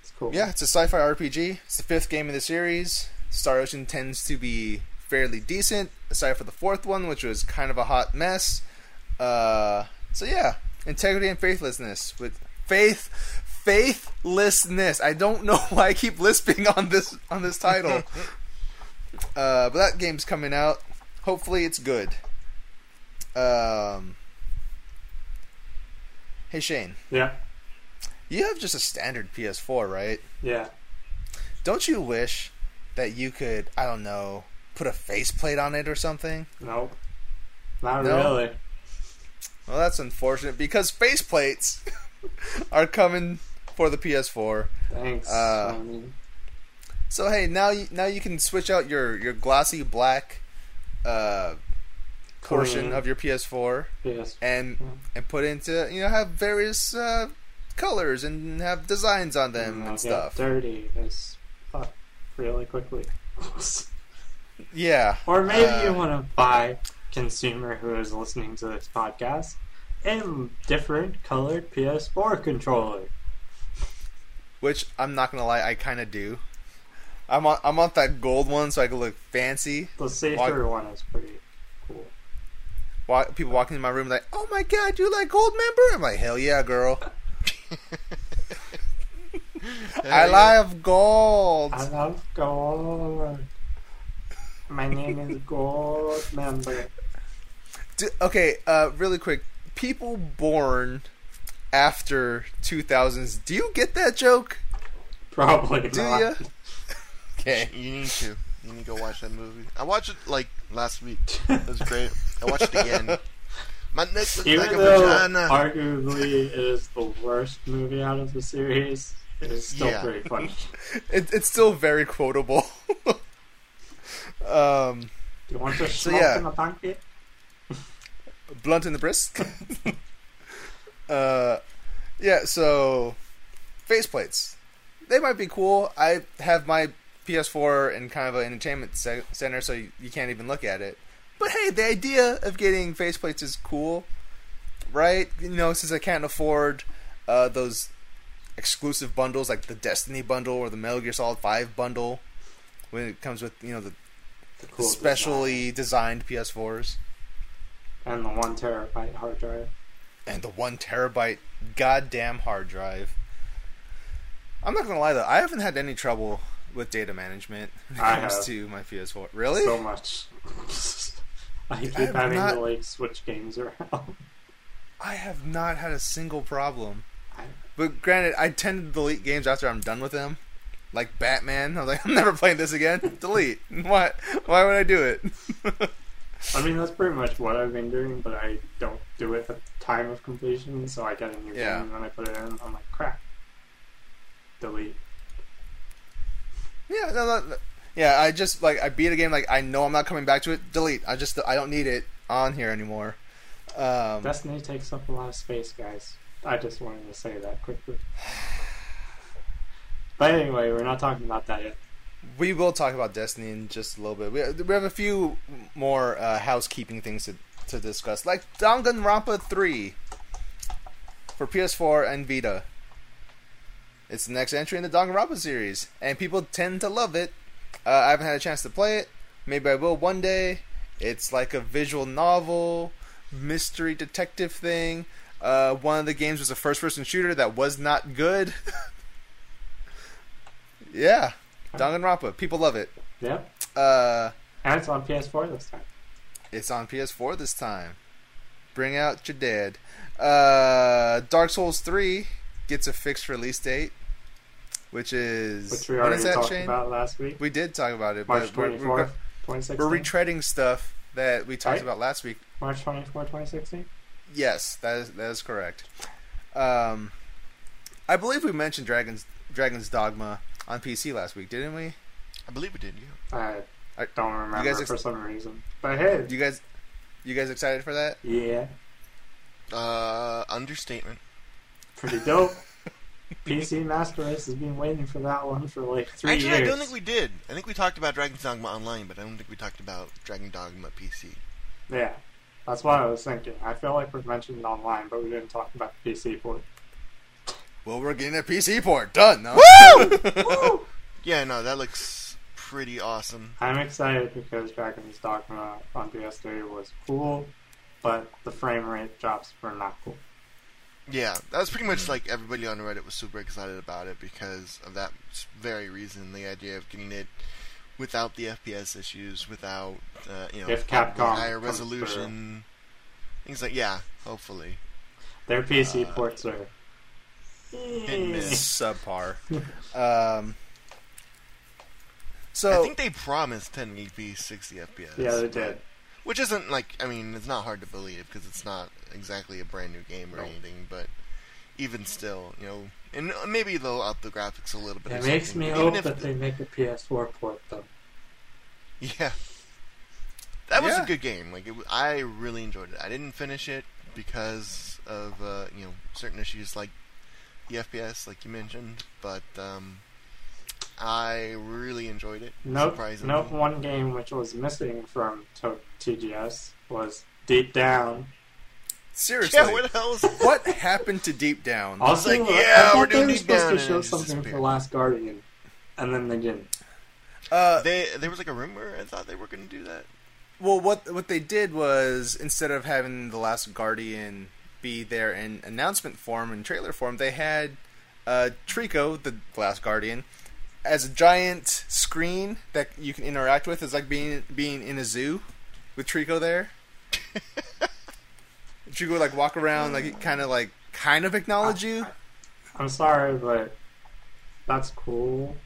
It's cool. yeah, it's a sci-fi RPG. It's the fifth game in the series. Star Ocean tends to be fairly decent, aside for the fourth one, which was kind of a hot mess. Uh, so yeah, integrity and faithlessness with faith, faithlessness. I don't know why I keep lisping on this on this title. uh, but that game's coming out. Hopefully, it's good. Um, hey Shane, Yeah. you have just a standard PS4, right? Yeah. Don't you wish that you could, I don't know, put a faceplate on it or something? Nope. Not No? really. Well, that's unfortunate because faceplates are coming for the PS4. Thanks. Uh, So hey, now you, now you can switch out your your glossy black uh, portion Clean. of your PS4 Yes. and Yeah. and put into you know have various uh, colors and have designs on them I'll and stuff. dirty as fuck really quickly. Yeah. or maybe uh, you want to buy consumer who is listening to this podcast a different colored PS4 controller. which I'm not gonna lie, I kind of do. I'm on I'm on that gold one so I can look fancy. The safer one is pretty cool. Wa- People walking in my room like, "Oh my god, you like gold member?" I'm like, "Hell yeah, girl! I love gold." I love gold. My name is Gold Member. D- okay, uh, really quick. People born after 2000s, do you get that joke? Probably Do not. ya? Okay. You need to. You need to go watch that movie. I watched it like last week. It was great. I watched it again. My neck looks Even like a though vagina. arguably it is the worst movie out of the series, it is still Yeah. pretty funny. It, it's still very quotable. um, Do you want to So, smoke yeah. in a donkey? blunt in the brisk. uh, yeah. So, faceplates. They might be cool. I have my PS4 and kind of an entertainment ce- center, so you, you can't even look at it. But hey, the idea of getting faceplates is cool, right? You know, since I can't afford uh, those exclusive bundles like the Destiny bundle or the Metal Gear Solid Five bundle, when it comes with you know the The cool specially designed PS4s. and the one terabyte hard drive. and the one terabyte goddamn hard drive. I'm not gonna lie though, I haven't had any trouble with data management when it I comes have. to my PS4. Really? So much. I keep have having not- to like switch games around. I have not had a single problem. I- But granted, I tend to delete games after I'm done with them. Like Batman, I was like, I'm never playing this again. delete. Why? Why would I do it? I mean, that's pretty much what I've been doing, but I don't do it at the time of completion, so I get a new Yeah. game and then I put it in. I'm like, crap. Delete. Yeah, no, no, no. yeah. I just like I beat a game like I know I'm not coming back to it. Delete. I just I don't need it. on here anymore. Um, Destiny takes up a lot of space, guys. I just wanted to say that quickly. But anyway, we're not talking about that yet. we will talk about Destiny in just a little bit. We, we have a few more uh, housekeeping things to, to discuss, like Danganronpa 3 for PS4 and Vita. It's the next entry in the Danganronpa series, and people tend to love it. Uh, I haven't had a chance to play it. Maybe I will one day. It's like a visual novel, mystery detective thing. Uh, one of the games was a first-person shooter that was not good. yeah, Danganronpa. People love it. Yep. Uh, And it's on PS4 this time. it's on PS4 this time. Bring out your dead. Uh, Dark Souls 3 gets a fixed release date, which is Which we already is that, talked Shane? about last week. We did talk about it, March but we're, 24th, we're, 2016. we're retreading stuff that we talked Right? about last week. March 24, 2016? Yes, that is that is correct. Um, I believe we mentioned Dragon's Dragon's Dogma on PC last week, didn't we? I believe we did. Yeah. I I- don't remember you guys ex- for some reason. But hey, You guys, you guys excited for that? yeah, Uh, understatement. pretty dope. PC Master Race has been waiting for that one for like three Actually, years. I don't think we did. I think we talked about Dragon's Dogma Online, but I don't think we talked about Dragon Dogma PC. Yeah, that's what I was thinking. I feel like we mentioned it online, but we didn't talk about the PC port. Well, we're getting a PC port done. No? Woo! Yeah, no, that looks pretty awesome. I'm excited because Dragon's Dogma on PS3 was cool, but the frame rate drops were not cool. Yeah, that was pretty much like everybody on Reddit was super excited about it because of that very reason. The idea of getting it without the FPS issues, without uh, you know If Capcom higher comes resolution, things like yeah. Hopefully, Their PC Uh, ports are. and miss. subpar. Um, so I think they promised 1080p 60 FPS. Yeah, they did. Which isn't like I mean, it's not hard to believe because it's not exactly a brand new game or No. anything, but even still, you know, and maybe they'll up the graphics a little bit. It or makes me even hope that the- they make a PS4 port though. Yeah. That was Yeah. a good game. Like it, w- I really enjoyed it. I didn't finish it because of uh, you know certain issues like the FPS, like you mentioned, but um, I really enjoyed it. Nope. surprisingly. Nope. One game which was missing from to- TGS was Deep Down. seriously, Yeah, what else? what happened to Deep Down? Also, like, yeah, I thought we're they doing were Deep supposed Down, to and show it just something for disappeared. Last Guardian, and then they didn't. Uh, They there was like a rumor. I thought they were going to do that. well, what what they did was instead of having the Last Guardian be there in announcement form and trailer form, they had uh, Trico, the Last Guardian, as a giant screen that you can interact with. It's like being being in a zoo with Trico there. Trico would like walk around, like kind of like kind of acknowledge you. I'm sorry, but that's cool.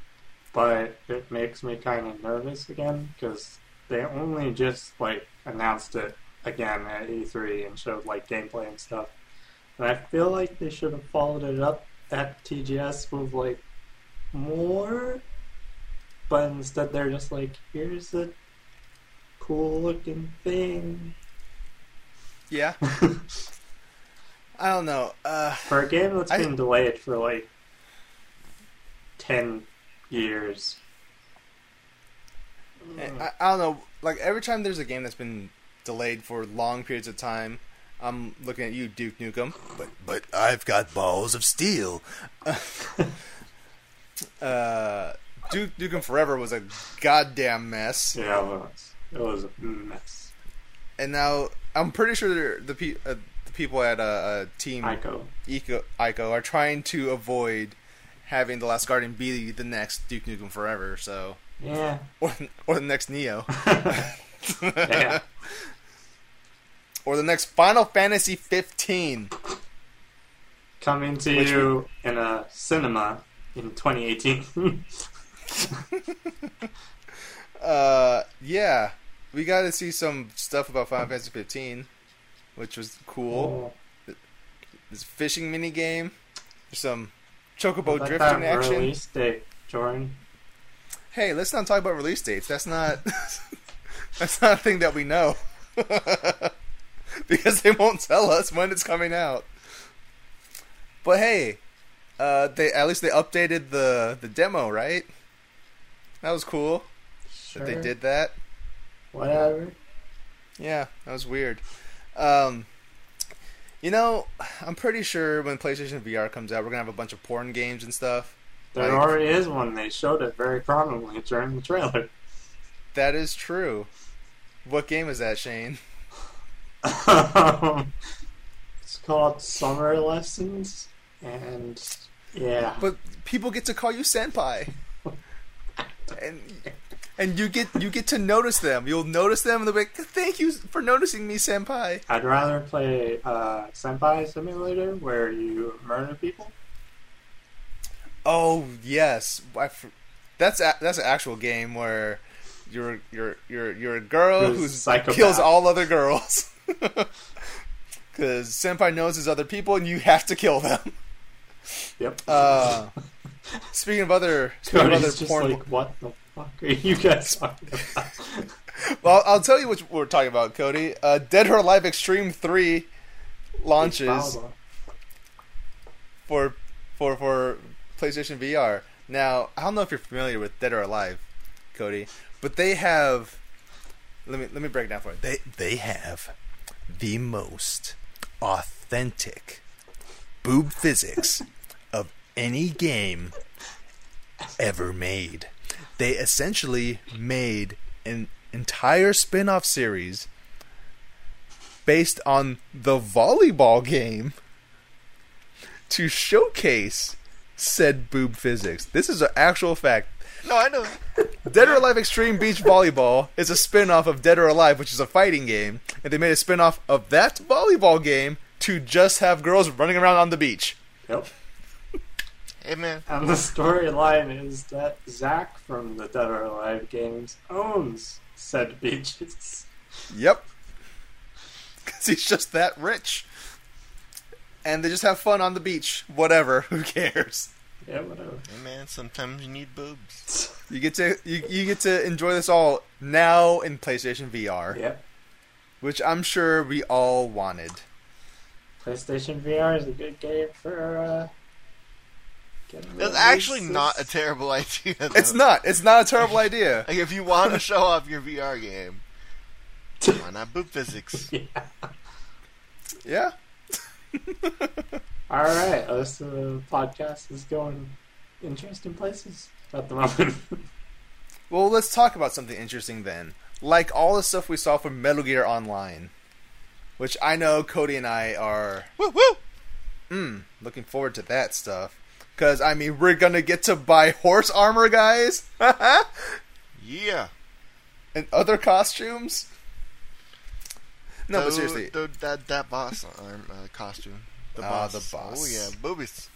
But it makes me kind of nervous again because they only just like announced it again at E3 and showed like gameplay and stuff. And I feel like they should have followed it up at TGS with like more. But instead, they're just like, here's a cool looking thing. Yeah, I don't know. Uh, For a game that's I- been delayed for like 10 years. I, I don't know. Like every time there's a game that's been delayed for long periods of time, I'm looking at you, Duke Nukem. But but I've got balls of steel. uh, Duke Nukem Forever was a goddamn mess, Yeah, it was. It was a mess. and now I'm pretty sure the pe- uh, the people at uh, uh, Team Ico. Ico, Ico are trying to avoid having the Last Guardian be the next Duke Nukem Forever. So Yeah. or or the next Nioh. yeah. or the next Final Fantasy 15. Coming to Which you in a cinema in 2018. Uh, yeah, we got to see some stuff about Final Fantasy 15, which was cool. This fishing mini game, some chocobo drifting that action. Release date, Jordan. Hey, let's not talk about release dates. That's not that's not a thing that we know. because they won't tell us when it's coming out. But hey, uh, they at least they updated the the demo, right? That was cool Sure. that they did that. Whatever. Yeah, that was weird. Um, you know, I'm pretty sure when PlayStation VR comes out, we're gonna have a bunch of porn games and stuff. There Like- already is one. They showed it very prominently during the trailer. That is true. What game is that, Shane? it's called Summer Lessons, and yeah, But people get to call you senpai, and and you get you get to notice them. You'll notice them, and they'll be like, "Thank you for noticing me, senpai." I'd rather play uh, Senpai Simulator where you murder people. Oh yes, that's a, that's an actual game where you're you're you're you're a girl who kills all other girls. Because senpai knows his other people, and you have to kill them. Yep. Uh, speaking of other, speaking of Cody's other just porn, like, what the fuck are you guys talking about? well, I'll tell you what we're talking about, Cody. Uh, Dead or Alive Extreme Three launches for for for PlayStation VR. Now, I don't know if you're familiar with Dead or Alive, Cody, but they have. Let me let me break it down for you. They they have the most authentic boob physics of any game ever made. They essentially made an entire spin-off series based on the volleyball game to showcase said boob physics. This is an actual fact. No, I know. Dead or Alive Extreme Beach Volleyball is a spin-off of Dead or Alive, which is a fighting game, and they made a spin-off of that volleyball game to just have girls running around on the beach. Yep. Hey man, And the storyline is that Zach from the Dead or Alive games owns said beaches. Yep. Cuz he's just that rich. And they just have fun on the beach. Whatever, who cares? Yeah, whatever. hey man. Sometimes you need boobs. You get to you, you get to enjoy this all now in PlayStation VR, Yep. which I'm sure we all wanted. PlayStation VR is a good game for uh, getting That's releases. actually not a terrible idea. Though. It's not. It's not a terrible idea. Like if you want to show off your VR game, why not boob physics? Yeah. Yeah. All right, this uh, podcast is going interesting places at the moment. Well, let's talk about something interesting then. Like all the stuff we saw from Metal Gear Online, which I know Cody and I are woo woo. mm, looking forward to that stuff. Because, I mean, we're to get to buy horse armor, guys, Yeah. and other costumes. No, but seriously, tho- that that boss arm uh, costume. The Ah, boss. the boss. Oh yeah, boobies.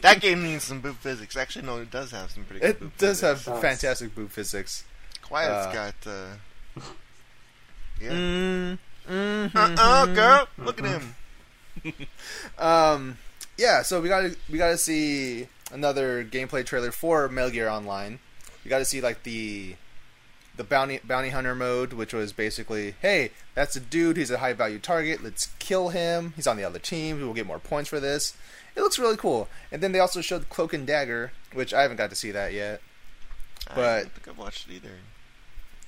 that game needs some boob physics. Actually, no, it does have some pretty. good boob it does have physics. Sounds- fantastic boob physics. Quiet's uh, got. Uh, yeah. Mm, mm-hmm. Uh-uh, girl. Look at him. Um, yeah, so we got to we got to see another gameplay trailer for Metal Gear Online. We got to see like the the bounty bounty hunter mode, which was basically, hey, that's a dude. He's a high value target. Let's kill him. He's on the other team. We'll get more points for this. It looks really cool. And then they also showed Cloak and Dagger, which I haven't got to see that yet. I But- don't think I've watched it either.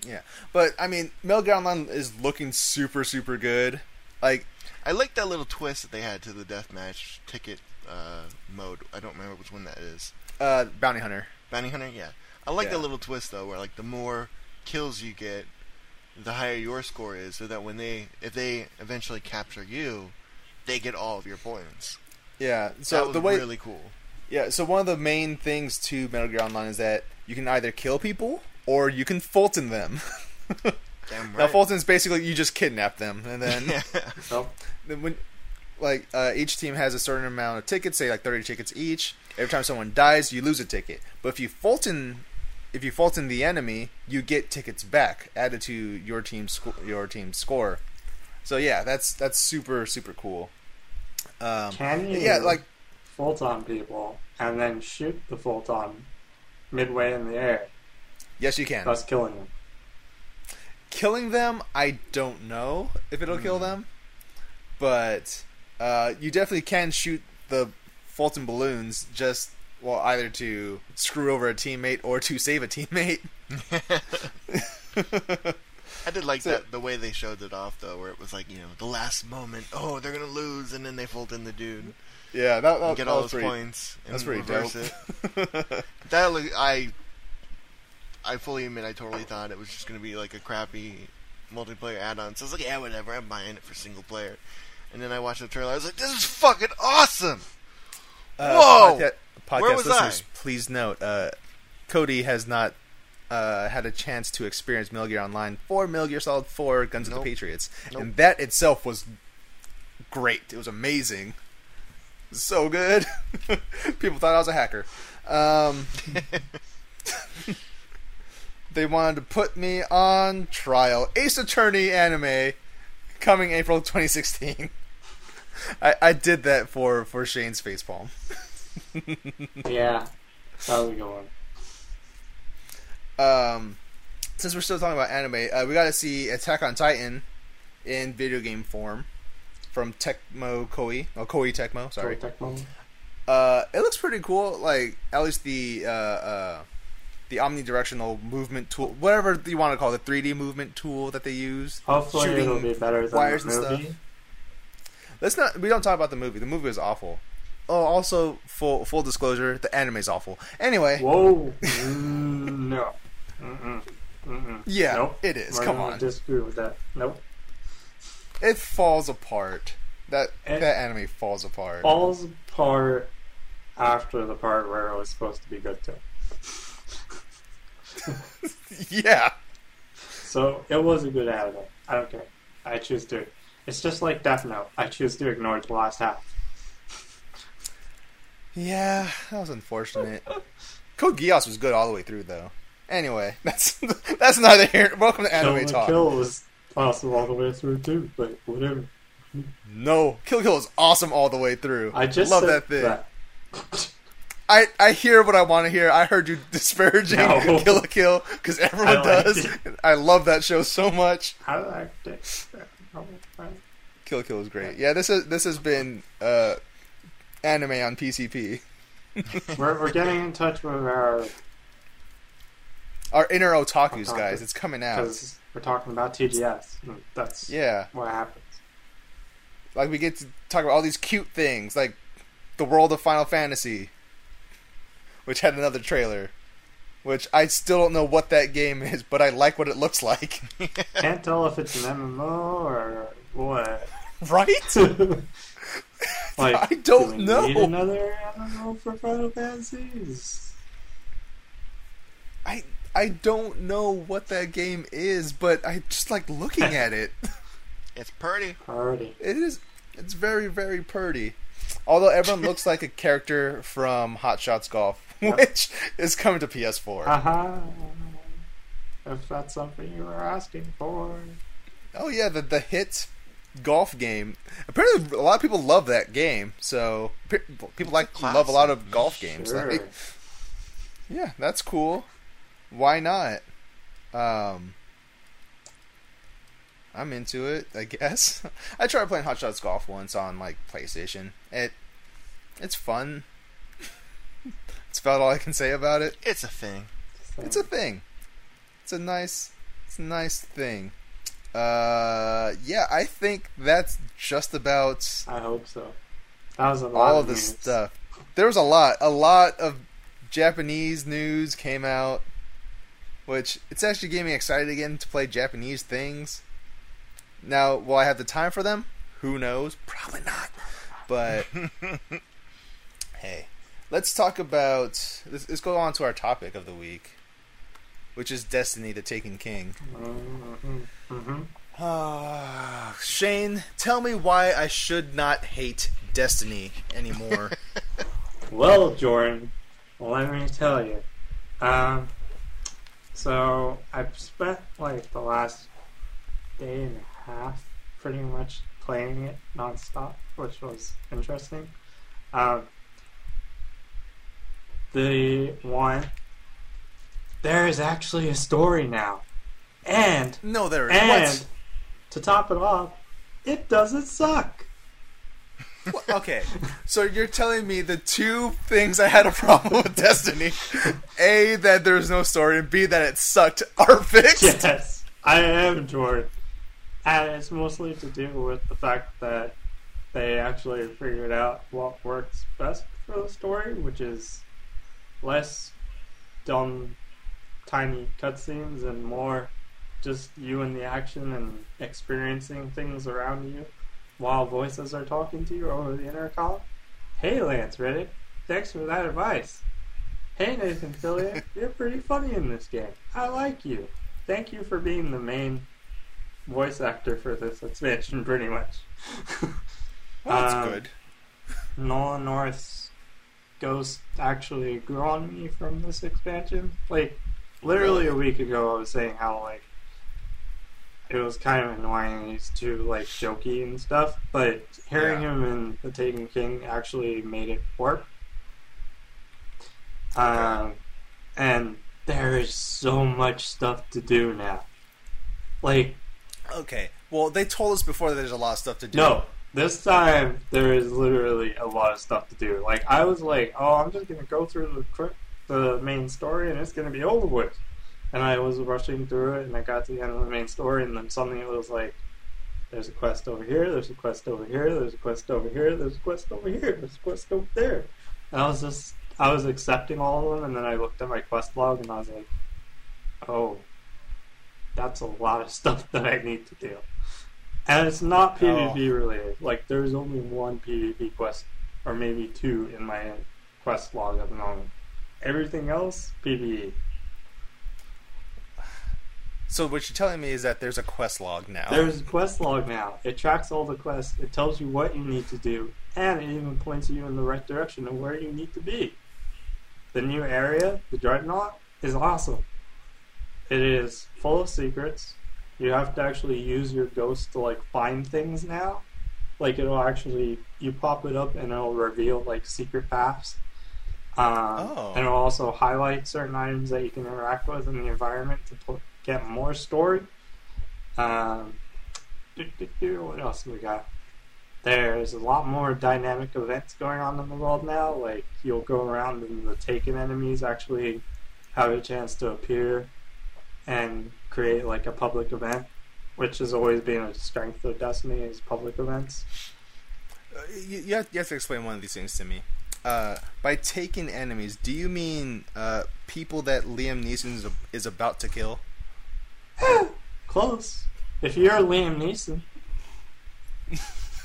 Yeah, but I mean, Metal Gear Online is looking super super good. Like I like that little twist that they had to the deathmatch ticket uh, mode. I don't remember which one that is. uh, bounty hunter. Bounty Hunter, yeah. I like Yeah. that little twist though, where like the more kills you get, the higher your score is, so that when they, if they eventually capture you, they get all of your points. Yeah. that So was the way really cool. Yeah, so one of the main things to Metal Gear Online is that you can either kill people or you can Fulton them. Damn Now right. Fulton's basically you just kidnap them, and then, yeah. So, then when like uh, each team has a certain amount of tickets, say like thirty tickets each. Every time someone dies, you lose a ticket. But if you Fulton, if you Fulton the enemy, you get tickets back added to your team's sco- your team's score. So yeah, that's that's super super cool. Um, can you yeah, like Fulton people and then shoot the Fulton midway in the air, yes, you can. thus killing them? killing them, I don't know if it'll kill them, but uh, you definitely can shoot the Fulton balloons just well either to screw over a teammate or to save a teammate. I did like So- that the way they showed it off though, where it was like you know the last moment. Oh, they're gonna lose, and then they fold in the dude yeah, that, that, get that all was those pretty. points. And That's pretty reverse dope. It. That look, I, I fully admit I totally thought it was just gonna be like a crappy multiplayer add-on. So I was like, yeah, whatever. I'm buying it for single player. And then I watched the trailer. I was like, this is fucking awesome. Uh, Whoa! podca- podcast Where was listeners, I? please note, uh, Cody has not uh, had a chance to experience Metal Gear Online for Metal Gear Solid 4 Guns of the Patriots. Nope. And that itself was great. It was amazing. So good. People thought I was a hacker. Um, they wanted to put me on trial. Ace Attorney anime coming April 2016. I, I did that for, for Shane's facepalm. Yeah, that was a good one. um, since we're still talking about anime, uh, we got to see Attack on Titan in video game form from Tecmo Koei. Oh, Koei Tecmo. Sorry. Toy Tecmo. Uh, it looks pretty cool. Like at least the uh, uh, the omnidirectional movement tool, whatever you want to call it, the 3D movement tool that they use. Hopefully Shooting it'll be better than wires the and stuff. Let's not. We don't talk about the movie. The movie is awful. Oh, also full full disclosure, the anime's awful. Anyway, Whoa! Mm, no. Mm-mm. Mm-mm. yeah, Nope. it is. We're Come on, Disagree with that. Nope. it falls apart. That It- that anime falls apart. Falls apart after the part where it was supposed to be good too. yeah, So it was a good anime. I don't care. I choose to. It's just like Death Note. I choose to ignore the last half. yeah, that was unfortunate. Code Geass was good all the way through, though. Anyway, that's that's neither here. Welcome to Kill Anime and Talk. Kill was awesome all the way through too, but whatever. No, Kill Kill is awesome all the way through. I just love that thing. that. I, I hear what I want to hear. I heard you disparaging No. Kill la Kill because everyone I does. it. I love that show so much. I think? Kill Kill is great. Yeah, this is this has been uh, anime on PCP. We're, we're getting in touch with our Our inner otakus, Otaku. guys. It's coming out. because we're talking about TGS. That's Yeah, what happens. like we get to talk about all these cute things, like the world of Final Fantasy, which had another trailer. Which I still don't know what that game is, but I like what it looks like. Can't tell if it's an MMO or what. right? like, I don't do we know. Need another MMO for Final Fantasies? I I don't know what that game is, but I just like looking at it. It's pretty. Already. It is it's very very pretty. Although everyone looks like a character from Hot Shots Golf, Yep. which is coming to PS4. Haha. If that's something you were asking for. Oh yeah, the the hit golf game. Apparently, a lot of people love that game. So people like Classic. love a lot of golf games. Sure. Like, yeah, that's cool. Why not? Um, I'm into it. I guess I tried playing Hot Shots Golf once on like PlayStation. It it's fun. It's about all I can say about it. It's a thing. It's a thing. It's a nice, it's a nice thing. Uh, yeah, I think that's just about I hope so. That was a lot all of the news. stuff. There was a lot, a lot of Japanese news came out, which it's actually getting me excited again to play Japanese things. Now, will I have the time for them? Who knows? Probably not. But hey, let's talk about. Let's, let's go on to our topic of the week, which is Destiny: The Taken King. Mm-hmm. Mm-hmm. Ah, Shane, tell me why I should not hate Destiny anymore. Well, Jordan, let me tell you. Um, so I've spent like the last day and a half pretty much playing it nonstop, which was interesting. Um, the one, there is actually a story now. And No, there is. and what? to top it off, it doesn't suck. What? Okay, so you're telling me the two things I had a problem with Destiny: a that there's no story, and b that it sucked are fixed. Yes, I am Jordan. And it's mostly to do with the fact that they actually figured out what works best for the story, which is less dumb, tiny cutscenes and more just you and the action and experiencing things around you while voices are talking to you over the intercom. Hey, Lance Reddick, thanks for that advice. Hey, Nathan Fillion, you're pretty funny in this game. I like you. Thank you for being the main voice actor for this expansion, pretty much. Well, that's Um, good. Nolan North's ghost actually grew on me from this expansion. Like, literally a week ago, I was saying how, like, it was kind of annoying he's too, like, jokey and stuff, but hearing Yeah. him in The Taken King actually made it work. Um, and there is so much stuff to do now. Like, Okay, well, they told us before that there's a lot of stuff to do. no, this time there is literally a lot of stuff to do. Like I was like, oh, I'm just gonna go through the the main story and it's gonna be over with. And I was rushing through it, and I got to the end of the main story, and then suddenly it was like, there's a quest over here, there's a quest over here, there's a quest over here, there's a quest over here, there's a quest over there. And I was just, I was accepting all of them, and then I looked at my quest log, and I was like, oh, that's a lot of stuff that I need to do. And it's not PvP related. Like there's only one PvP quest, or maybe two in my quest log at the moment. Everything else PvE. So what you're telling me is that there's a quest log now. There's a quest log now. It tracks all the quests. It tells you what you need to do, and it even points you in the right direction of where you need to be. The new area, the Dreadnought, is awesome. It is full of secrets. You have to actually use your ghost to like find things now. Like it'll actually you pop it up and it'll reveal like secret paths. Um, Oh. And it'll also highlight certain items that you can interact with in the environment to put, get more story. Um, what else we got? There's a lot more dynamic events going on in the world now. Like you'll go around and the taken enemies actually have a chance to appear and create like a public event, which has always been a strength of Destiny is public events. Uh, you, you, have, you have to explain one of these things to me. Uh, by taking enemies, do you mean uh, people that Liam Neeson is, is about to kill? Close. If you're Liam Neeson,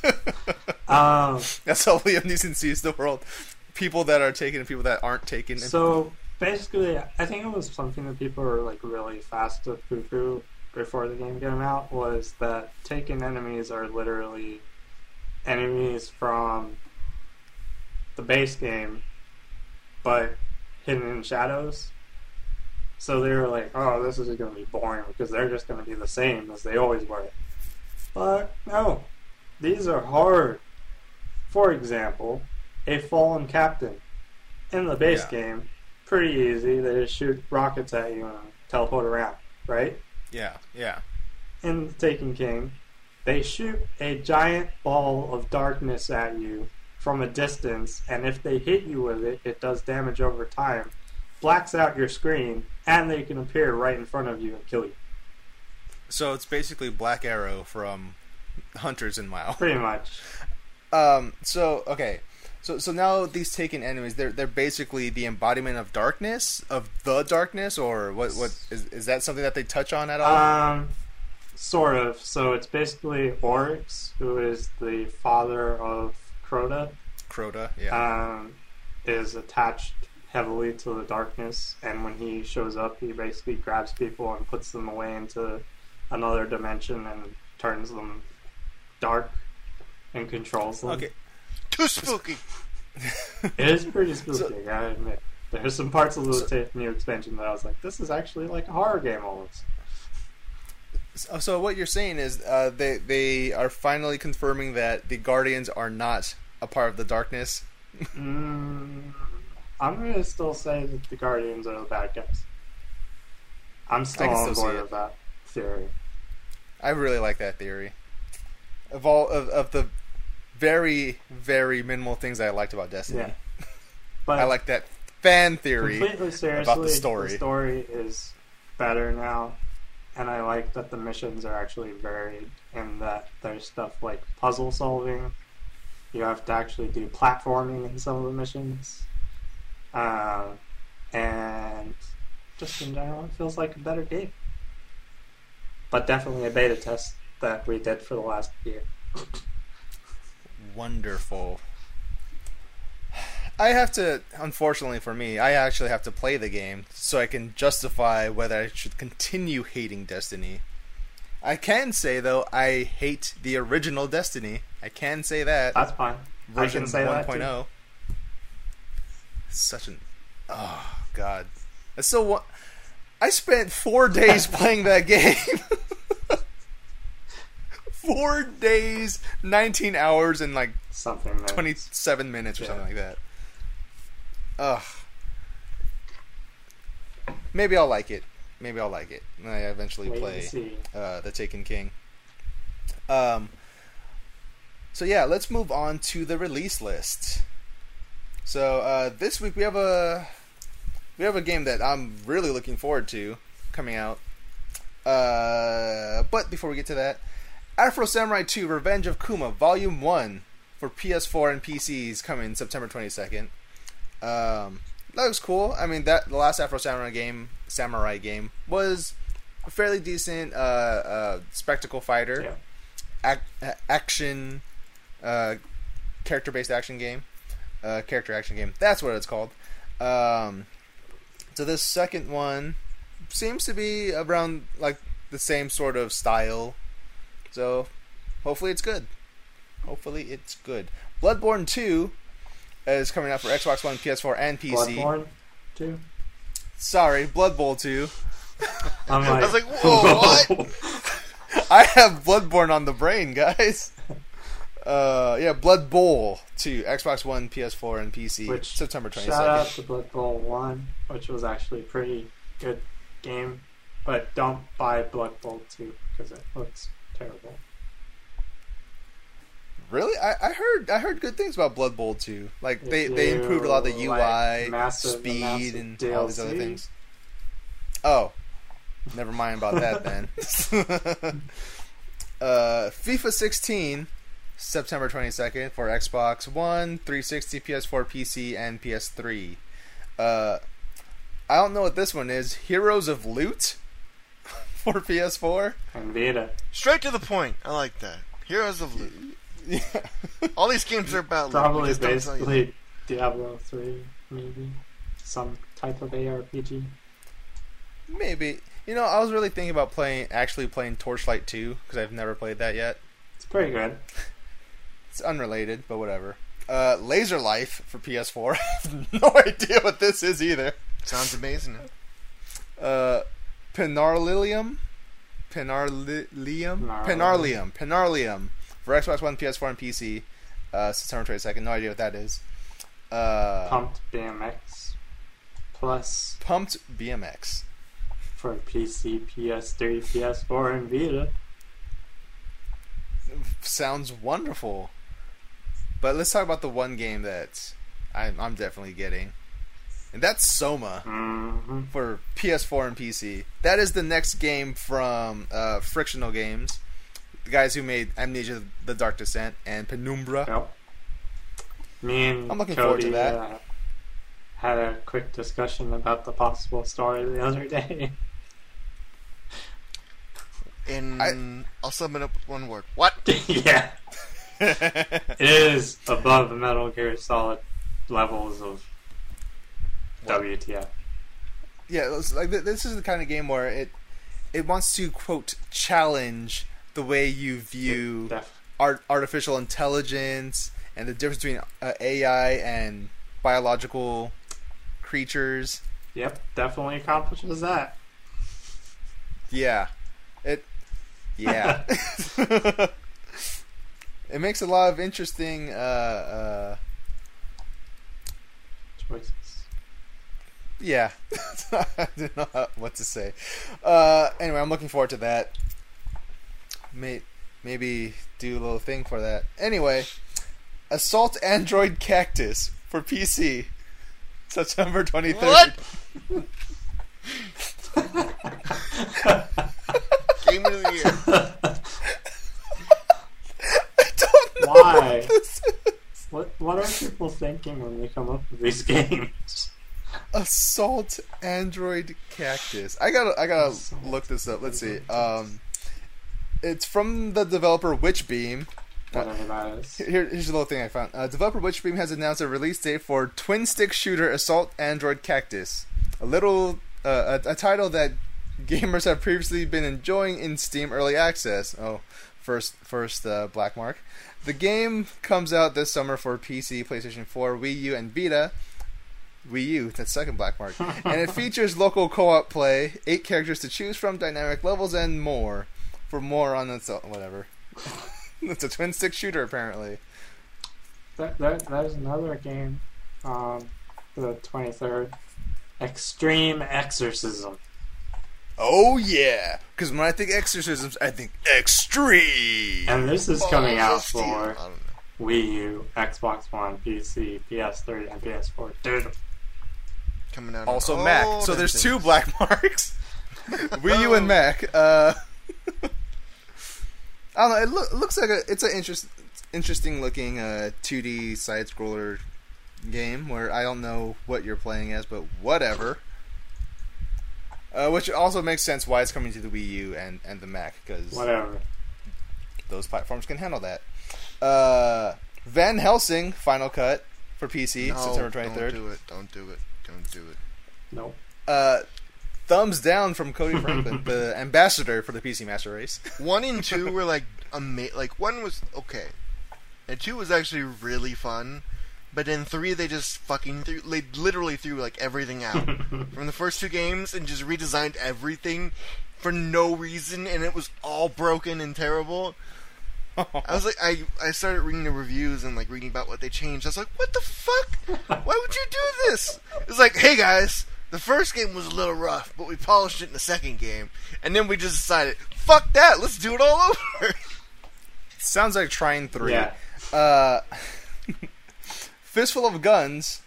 um, That's how Liam Neeson sees the world. People that are taken and people that aren't taken. So basically, I think it was something that people were like really fast to poo poo before the game came out was that taken enemies are literally enemies from the base game, but hidden in shadows. So they were like, oh, this is going to be boring because they're just going to be the same as they always were. But no, these are hard. For example, a fallen captain. In the base Yeah. game, pretty easy. They just shoot rockets at you and teleport around, right? yeah, yeah. In the Taken King, they shoot a giant ball of darkness at you from a distance, and if they hit you with it, it does damage over time, blacks out your screen, and they can appear right in front of you and kill you. So it's basically Black Arrow from Hunters in WoW. Pretty much. Um. So okay. So so now these taken enemies, they're they're basically the embodiment of darkness, of the darkness, or what? What is is that something that they touch on at all? Um, sort of. So it's basically Oryx, who is the father of Crota, Crota. Yeah. um, is attached heavily to the darkness, and when he shows up, he basically grabs people and puts them away into another dimension and turns them dark and controls them. okay. Too spooky. It is pretty spooky, So- I admit. There's some parts of the So- new expansion that I was like, this is actually like a horror game almost. So, so what you're saying is uh, they they are finally confirming that the Guardians are not a part of the darkness. Mm, I'm gonna still say that the Guardians are the bad guys. I'm still on still board it. with that. theory. I really like that theory. Of all of, of the very very minimal things I liked about Destiny, Yeah. But I like that fan theory. completely seriously, about the story. the story is better now, and I like that the missions are actually varied in that there's stuff like puzzle solving. You have to actually do platforming in some of the missions, um, and just in general, it feels like a better game. But definitely a beta test that we did for the last year. Wonderful. I have to, unfortunately for me, I actually have to play the game so I can justify whether I should continue hating Destiny. I can say though I hate the original Destiny. I can say that That's fine. I version can say that 1.0. Such an oh god, that's so. wa- I spent four days playing that game. four days, nineteen hours, and like Something that 27 minutes or Yeah. something like that. Ugh. Maybe I'll like it. Maybe I'll like it. I eventually wait play uh, the Taken King. Um. So yeah, let's move on to the release list. So uh, this week we have a we have a game that I'm really looking forward to coming out. Uh, but before we get to that, Afro Samurai 2: Revenge of Kuma Volume One for PS4 and PCs coming September 22nd. Um, that looks cool. I mean, that the last Afro Samurai game, Samurai game, was a fairly decent uh, uh, spectacle fighter, Yeah. ac- action, uh, character-based action game, uh, character action game. That's what it's called. Um, so this second one seems to be around like the same sort of style. So hopefully it's good. Hopefully it's good. Bloodborne 2 is coming out for Xbox One, PS4, and PC. Bloodborne too. Sorry, Blood Bowl 2. I'm like, I was like, whoa, what? I have Bloodborne on the brain, guys. Uh, yeah, Blood Bowl 2, Xbox One, PS4, and PC, Which, September Shout out 22nd. to Blood Bowl One, which was actually a pretty good game, but don't buy Blood Bowl Two because it looks terrible. Really? I, I heard I heard good things about Blood Bowl 2. Like If they, they improved a lot of the UI, like massive- speed, and all these other things. Oh, never mind about that then. uh, FIFA 16, September 22nd for Xbox One, 360, PS4, PC, and PS3. Uh, I don't know what this one is. Heroes of Loot for PS4. And Vita. Straight to the point. I like that. Heroes of Loot. Yeah. All these games are about loot. We Probably just don't tell you. basically Diablo 3, maybe. Some type of ARPG. Maybe. You know, I was really thinking about playing, actually playing Torchlight 2 because I've never played that yet. It's pretty good. It's unrelated, but whatever. Uh, Laser Life for PS4. I have no idea what this is either. Sounds amazing. Uh, Penarlilium? Penarlium? Penarlium. Penarlium. Penarlium for Xbox One, PS4, and PC. Uh, September 22nd. No idea what that is. Uh, Pumped BMX. Plus Pumped BMX. for PC, PS3, PS4, and Vita. Sounds wonderful. But let's talk about the one game that I'm, I'm definitely getting. And that's Soma. hmm for PS4 and PC. That is the next game from uh, Frictional Games, the guys who made Amnesia: The Dark Descent and Penumbra. Yep. Me and I'm looking Cody, forward to that. Uh, had a quick discussion about the possible story the other day. And I- I'll sum it up with one word. What? yeah, it is above Metal Gear Solid levels of WTF. yeah, like th- this is the kind of game where it it wants to quote challenge the way you view art, artificial intelligence and the difference between uh, AI and biological creatures. yep, definitely accomplishes that. Yeah. It yeah. it makes a lot of interesting uh uh Choices. Yeah, I don't know what to say. Uh, anyway, I'm looking forward to that. May, maybe do a little thing for that. Anyway, Assault Android Cactus for PC, September 23rd. What? Game of the year. I don't know Why? what. What What are people thinking when they come up with these games? Assault Android Cactus. I gotta, I gotta Assault look this up. Let's see. Um, it's from the developer Witchbeam. Whatever that is. Here, here's a little thing I found. Uh, developer Witchbeam has announced a release date for twin stick shooter Assault Android Cactus, a little uh, a, a title that gamers have previously been enjoying in Steam Early Access. Oh, first first uh, black mark. The game comes out this summer for PC, PlayStation 4, Wii U, and Vita. Wii U, that's second black mark, and it features local co-op play, eight characters to choose from, dynamic levels, and more. For more on its whatever. it's a twin stick shooter apparently. There, there, there's another game, um, the 23rd. Extreme Exorcism. Oh yeah, because when I think exorcisms, I think extreme. And this is coming out for I don't know. Wii U, Xbox One, PC, PS3, and PS4. Dude, Coming out. Also on Mac. So there's two black marks. Wii U and Mac. Uh, I don't know. It loo- looks like a. It's an interest, interesting looking uh, 2D side scroller game where I don't know what you're playing as, but whatever. Uh, which also makes sense why it's coming to the Wii U and, and the Mac because whatever. those platforms can handle that. Uh, Van Helsing Final Cut for PC No, September twenty Don't do it. Don't do it. Don't do it. Nope. Uh, thumbs down from Cody Franklin, the ambassador for the PC Master Race. One and two were like ama- Like one was okay, and two was actually really fun. But in three, they just fucking threw, they literally threw like everything out from the first two games and just redesigned everything for no reason, and it was all broken and terrible. I was like, I I started reading the reviews and like reading about what they changed. I was like, what the fuck? Why would you do this? It's like, hey guys, the first game was a little rough, but we polished it in the second game, and then we just decided, fuck that, let's do it all over. Sounds like trying three. Yeah. Uh, Fistful of Guns,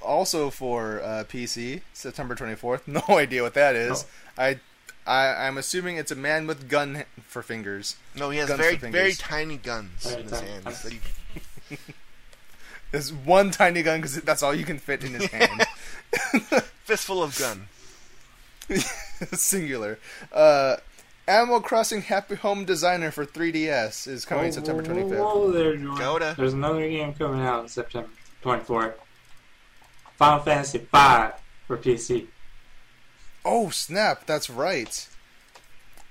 also for uh, PC, September twenty fourth. No idea what that is. I, I I'm assuming it's a man with gun for fingers. No, he has Guns very very tiny guns Very in his tiny. hands. that he- There's one tiny gun because that's all you can fit in his hand. fistful of gun. Singular. Uh, Animal Crossing Happy Home Designer for 3DS is coming Whoa, September whoa, 25th. whoa there, Jordan. There's another game coming out in September 24th. Final Fantasy V for PC. Oh snap! That's right.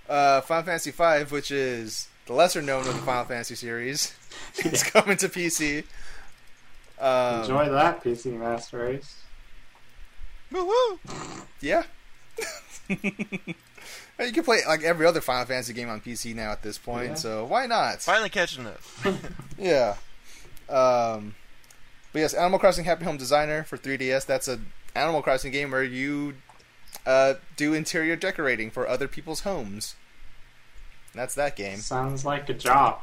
Uh, Final Fantasy V, which is the lesser known of the Final Fantasy series, is coming to PC. Um, Enjoy that, PC Master Race. Woo woo. Yeah. you can play like every other Final Fantasy game on PC now at this point, Yeah. so why not? Finally catching up. Yeah. Um, but yes, Animal Crossing Happy Home Designer for 3DS. That's a Animal Crossing game where you uh, do interior decorating for other people's homes. That's that game. Sounds like a job.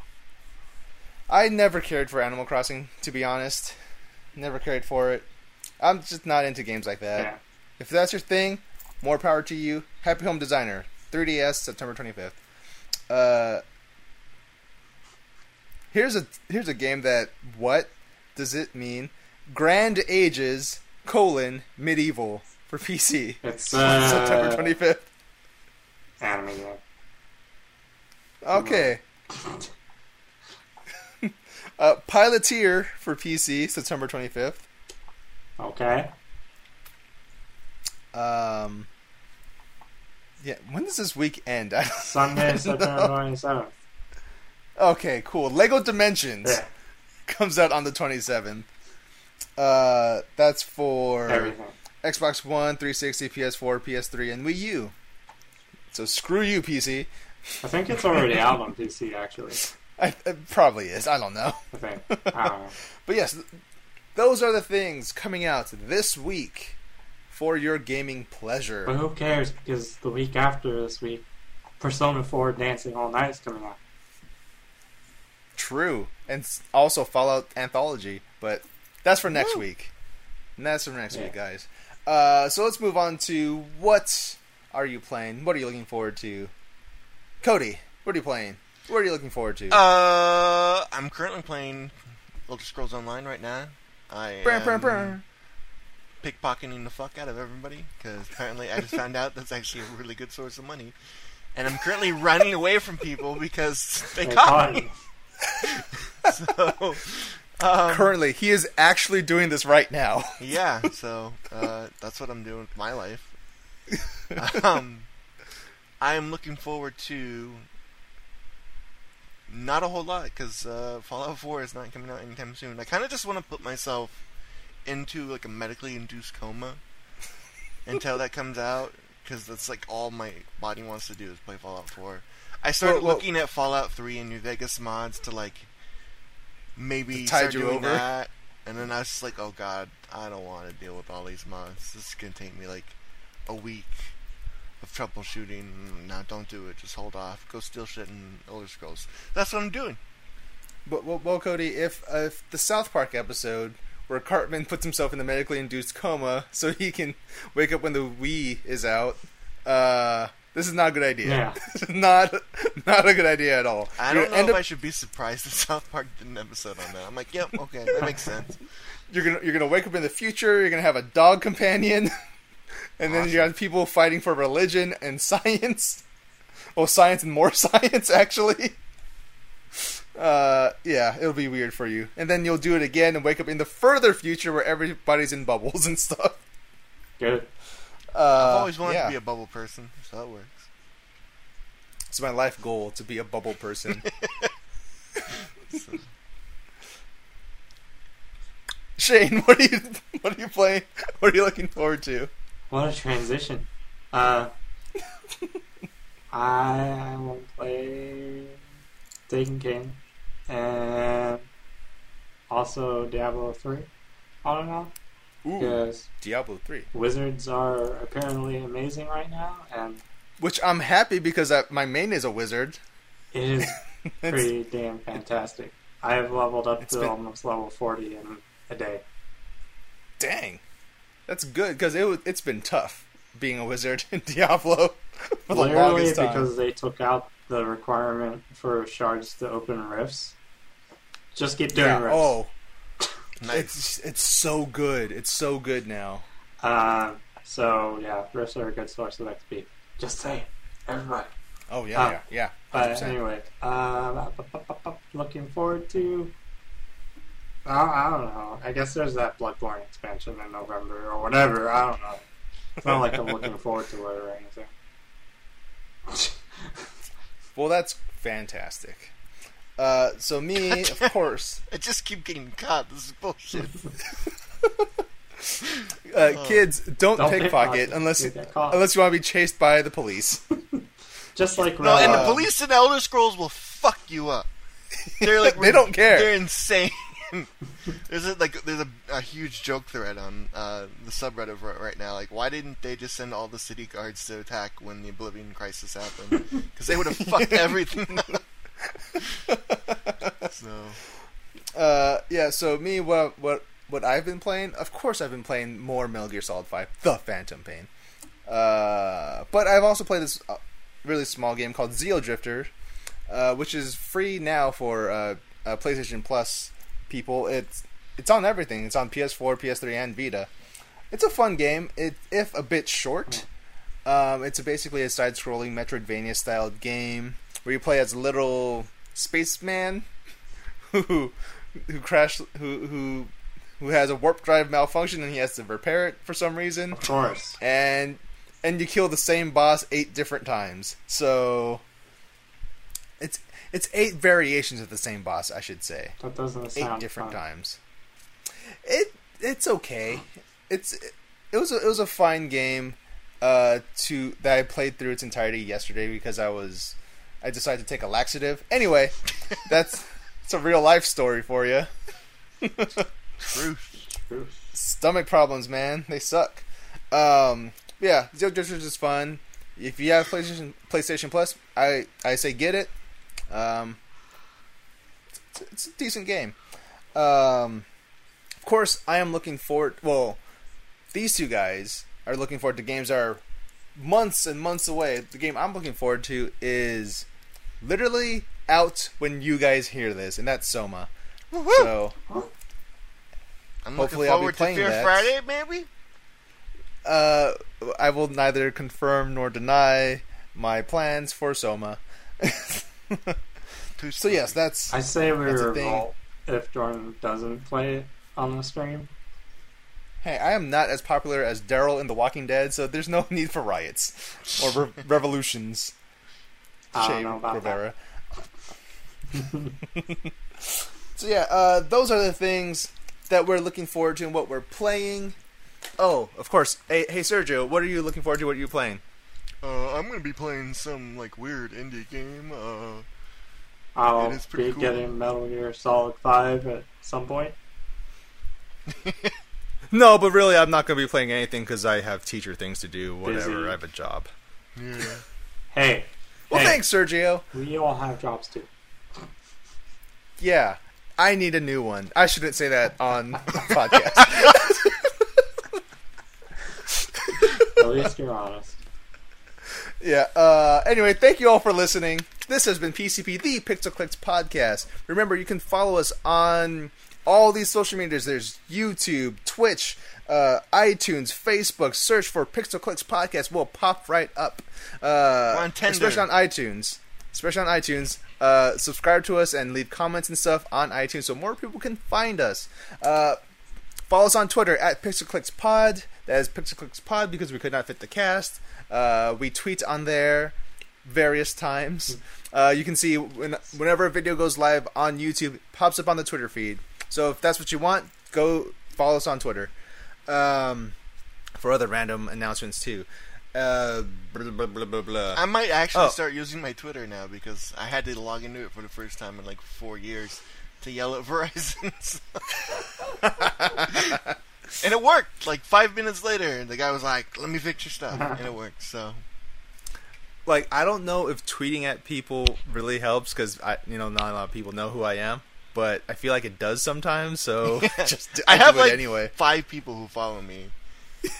I never cared for Animal Crossing, to be honest. Never cared for it. I'm just not into games like that. Yeah. If that's your thing, more power to you. Happy Home Designer, 3DS, September 25th. Uh, here's a here's a game that what does it mean? Grand Ages colon medieval for PC, It's uh, September 25th. anime game. Okay. uh, Piloteer for PC, September 25th. Okay. Um, yeah, when does this week end? I Sunday. September 27th. Okay, cool. Lego Dimensions Yeah. comes out on the 27th. Uh, that's for Everything. Xbox One, 360, PS4, PS3, and Wii U. So screw you, PC. I think it's already out on PC, actually. I, it probably is. I don't know. I think. I don't know. But yes, those are the things coming out this week for your gaming pleasure. But who cares? Because the week after this week, Persona 4 Dancing All Night is coming out. True, and also Fallout Anthology, but that's for next Woo. week. And that's for next Yeah. week, guys. Uh, so let's move on to what are you playing? What are you looking forward to? Cody, what are you playing? What are you looking forward to? Uh, I'm currently playing Elder Scrolls Online right now. I Brr, brr, am brr. pickpocketing the fuck out of everybody because apparently I just found out that's actually a really good source of money, and I'm currently running away from people because they, They caught caught me. So, um, Currently, he is actually doing this right now. yeah, so uh, that's what I'm doing with my life. um, I am looking forward to not a whole lot because uh, Fallout 4 is not coming out anytime soon. I kind of just want to put myself into like a medically induced coma until that comes out because that's like all my body wants to do is play Fallout 4. I started Well, well- looking at Fallout 3 and New Vegas mods to like maybe tide you doing over? that, and then I was just like, oh god, I don't want to deal with all these mods. This is gonna take me like a week of troubleshooting. No, don't do it. Just hold off. Go steal shit in Elder Scrolls. That's what I'm doing. But well, well Cody, if uh, if the South Park episode where Cartman puts himself in the medically induced coma so he can wake up when the Wii is out, uh, this is not a good idea. Yeah. Not not a good idea at all. I don't know if end I should be surprised that South Park did an episode on that. I'm like, yep, okay, that makes sense. you're gonna you're gonna wake up in the future. You're gonna have a dog companion, and then you have people fighting for religion and science. Well, science and more science, actually. Uh, yeah, it'll be weird for you, and then you'll do it again and wake up in the further future where everybody's in bubbles and stuff. Good. Uh, I've always wanted yeah. to be a bubble person, so that works. It's my life goal to be a bubble person. Shane, what are you what are you playing? What are you looking forward to? What a transition. Uh, I will play Taken King and also Diablo 3 on and on Ooh, because Diablo three. wizards are apparently amazing right now and Which I'm happy because I, my main is a wizard. it is pretty damn fantastic. I have leveled up to been- almost level 40 in a day. dang, that's good because it it's been tough being a wizard in Diablo for the Literally longest time. because they took out the requirement for shards to open rifts. Just keep doing yeah, rifts. oh, Nice. it's it's so good. It's so good now. Um, so yeah, rifts are a good source of XP. Just saying, everybody. Oh yeah, Ah. yeah, yeah. But 100%. anyway, uh, looking forward to. I I don't know. I guess there's that Bloodborne expansion in November or whatever. I don't know. It's not like I'm looking forward to it or anything. Well, that's fantastic. Uh, so me, of course, I just keep getting caught. This is bullshit. uh, kids don't, Don't pickpocket pickpocket. unless You unless you want to be chased by the police. Just like no, and the Uh, police in Elder Scrolls will fuck you up. They're like They don't care. They're insane. there's a, like there's a, a huge joke thread on uh, the subreddit right, right now. Like, why didn't they just send all the city guards to attack when the Oblivion Crisis happened? Because they would have fucked everything up. so Uh, yeah. So me, what what what I've been playing? Of course, I've been playing more Metal Gear Solid Five: The Phantom Pain. Uh, but I've also played this uh, really small game called Xeodrifter, uh, which is free now for uh, uh, PlayStation Plus people. It's it's on everything. It's on PS4, PS3, and Vita. It's a fun game. It if a bit short. Um, it's basically a side-scrolling Metroidvania style game where you play as a little spaceman who who crashed who who who has a warp drive malfunction and he has to repair it for some reason Of course. and and you kill the same boss eight different times. So it's it's eight variations of the same boss, I should say. That doesn't Eight sound different fun. times. It it's okay. It's it was a, it was a fine game uh to that I played through its entirety yesterday because I was I decided to take a laxative. Anyway, that's it's a real life story for you. truth. Truth. Stomach problems, man. They suck. Um, yeah, Xeodrifter is fun. If you have PlayStation PlayStation Plus, I I say get it. Um, it's, it's a decent game. Um, of course, I am looking forward. Well, these two guys are looking forward to games that are months and months away. The game I'm looking forward to is literally out when you guys hear this, and that's Soma. So I'm Hopefully looking I'll be forward to playing Fear that. Friday, maybe. uh, I will neither confirm nor deny my plans for Soma. Too so yes, that's I say we That's a revolt if Jordan doesn't play it on the stream. Hey, I am not as popular as Daryl in The Walking Dead, so there's no need for riots or re- revolutions. I don't know about Rivera. so yeah, uh, those are the things that we're looking forward to and what we're playing. Oh, of course. Hey, hey Sergio, what are you looking forward to? What are you playing? Uh, I'm gonna be playing some like weird indie game. Uh, I'll It is pretty be cool. getting Metal Gear Solid 5 at some point. No, but really, I'm not going to be playing anything because I have teacher things to do. Whatever, Busy. I have a job. yeah. Hey, Well, hey, thanks, Sergio. we all have jobs too. Yeah, I need a new one. I shouldn't say that on the podcast. At least you're honest. yeah. Uh, anyway, thank you all for listening. This has been PCP, the Pixel Clicks podcast. Remember, you can follow us on all these social medias. There's YouTube, Twitch, uh, iTunes, Facebook. Search for Pixel Clicks podcast. We'll pop right up. Uh, on Tinder. especially on iTunes. Especially on iTunes. Uh, subscribe to us and leave comments and stuff on iTunes so more people can find us. Uh, Follow us on Twitter at PixelClicksPod. That is PixelClicksPod because we could not fit the cast. Uh, we tweet on there various times. Uh, you can see when, whenever a video goes live on YouTube, it pops up on the Twitter feed. So if that's what you want, go follow us on Twitter. Um, for other random announcements too. Uh, blah, blah, blah, blah, blah. I might actually Oh. start using my Twitter now because I had to log into it for the first time in like four years to yell at Verizon. and it worked. Like five minutes later, the guy was like, "Let me fix your stuff," and it worked. So like I don't know if tweeting at people really helps because I, you know, not a lot of people know who I am, but I feel like it does sometimes. So just I I, have do it like anyway. five people who follow me.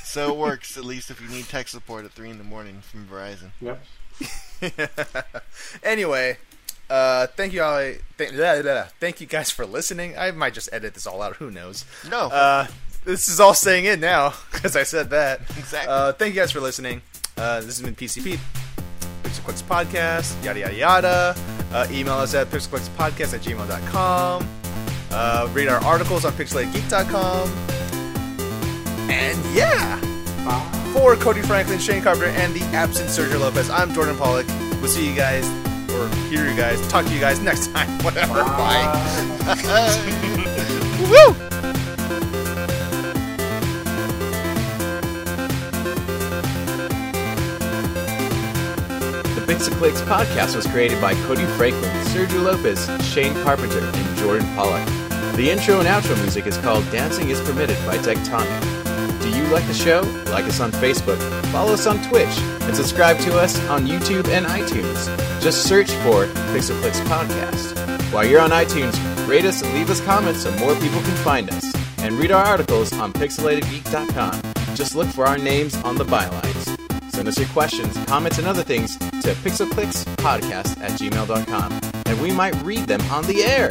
So it works at least if you need tech support at three in the morning from Verizon. Yep. anyway, uh, thank you all. Th- blah, blah, blah. thank you guys for listening. I might just edit this all out. Who knows? No, Uh, this is all staying in now because I said that. Exactly. Uh, thank you guys for listening. Uh, this has been PCP, Pixel Clicks Podcast, yada yada yada. Uh, email us at pixelclickspodcast at gmail.com. Uh, read our articles on pixelatedgeek.com. And yeah! For Cody Franklin, Shane Carpenter, and the absent Sergio Lopez, I'm Jordan Pollock. We'll see you guys, or hear you guys, talk to you guys next time. Whatever. Bye. Woo! The Pixel Clicks podcast was created by Cody Franklin, Sergio Lopez, Shane Carpenter, and Jordan Pollock. The intro and outro music is called Dancing is Permitted by Decktonic. Do you like the show? Like us on Facebook, follow us on Twitch, and subscribe to us on YouTube and iTunes. Just search for Pixel Clicks Podcast. While you're on iTunes, rate us and leave us comments so more people can find us. And read our articles on pixelatedgeek.com. Just look for our names on the bylines. Send us your questions, comments, and other things to pixelclickspodcast at gmail.com, and we might read them on the air.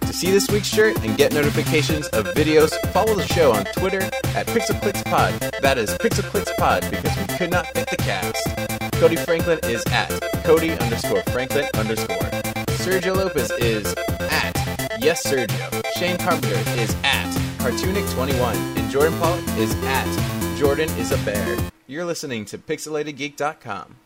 To see this week's shirt and get notifications of videos, follow the show on Twitter at PixelClicksPod. That is PixelClicksPod because we could not fit the cast. Cody Franklin is at Cody underscore Franklin underscore. Sergio Lopez is at Yes Sergio. Shane Carpenter is at Cartoonic21. And Jordan Paul is at Jordan is a Bear. You're listening to PixelatedGeek.com.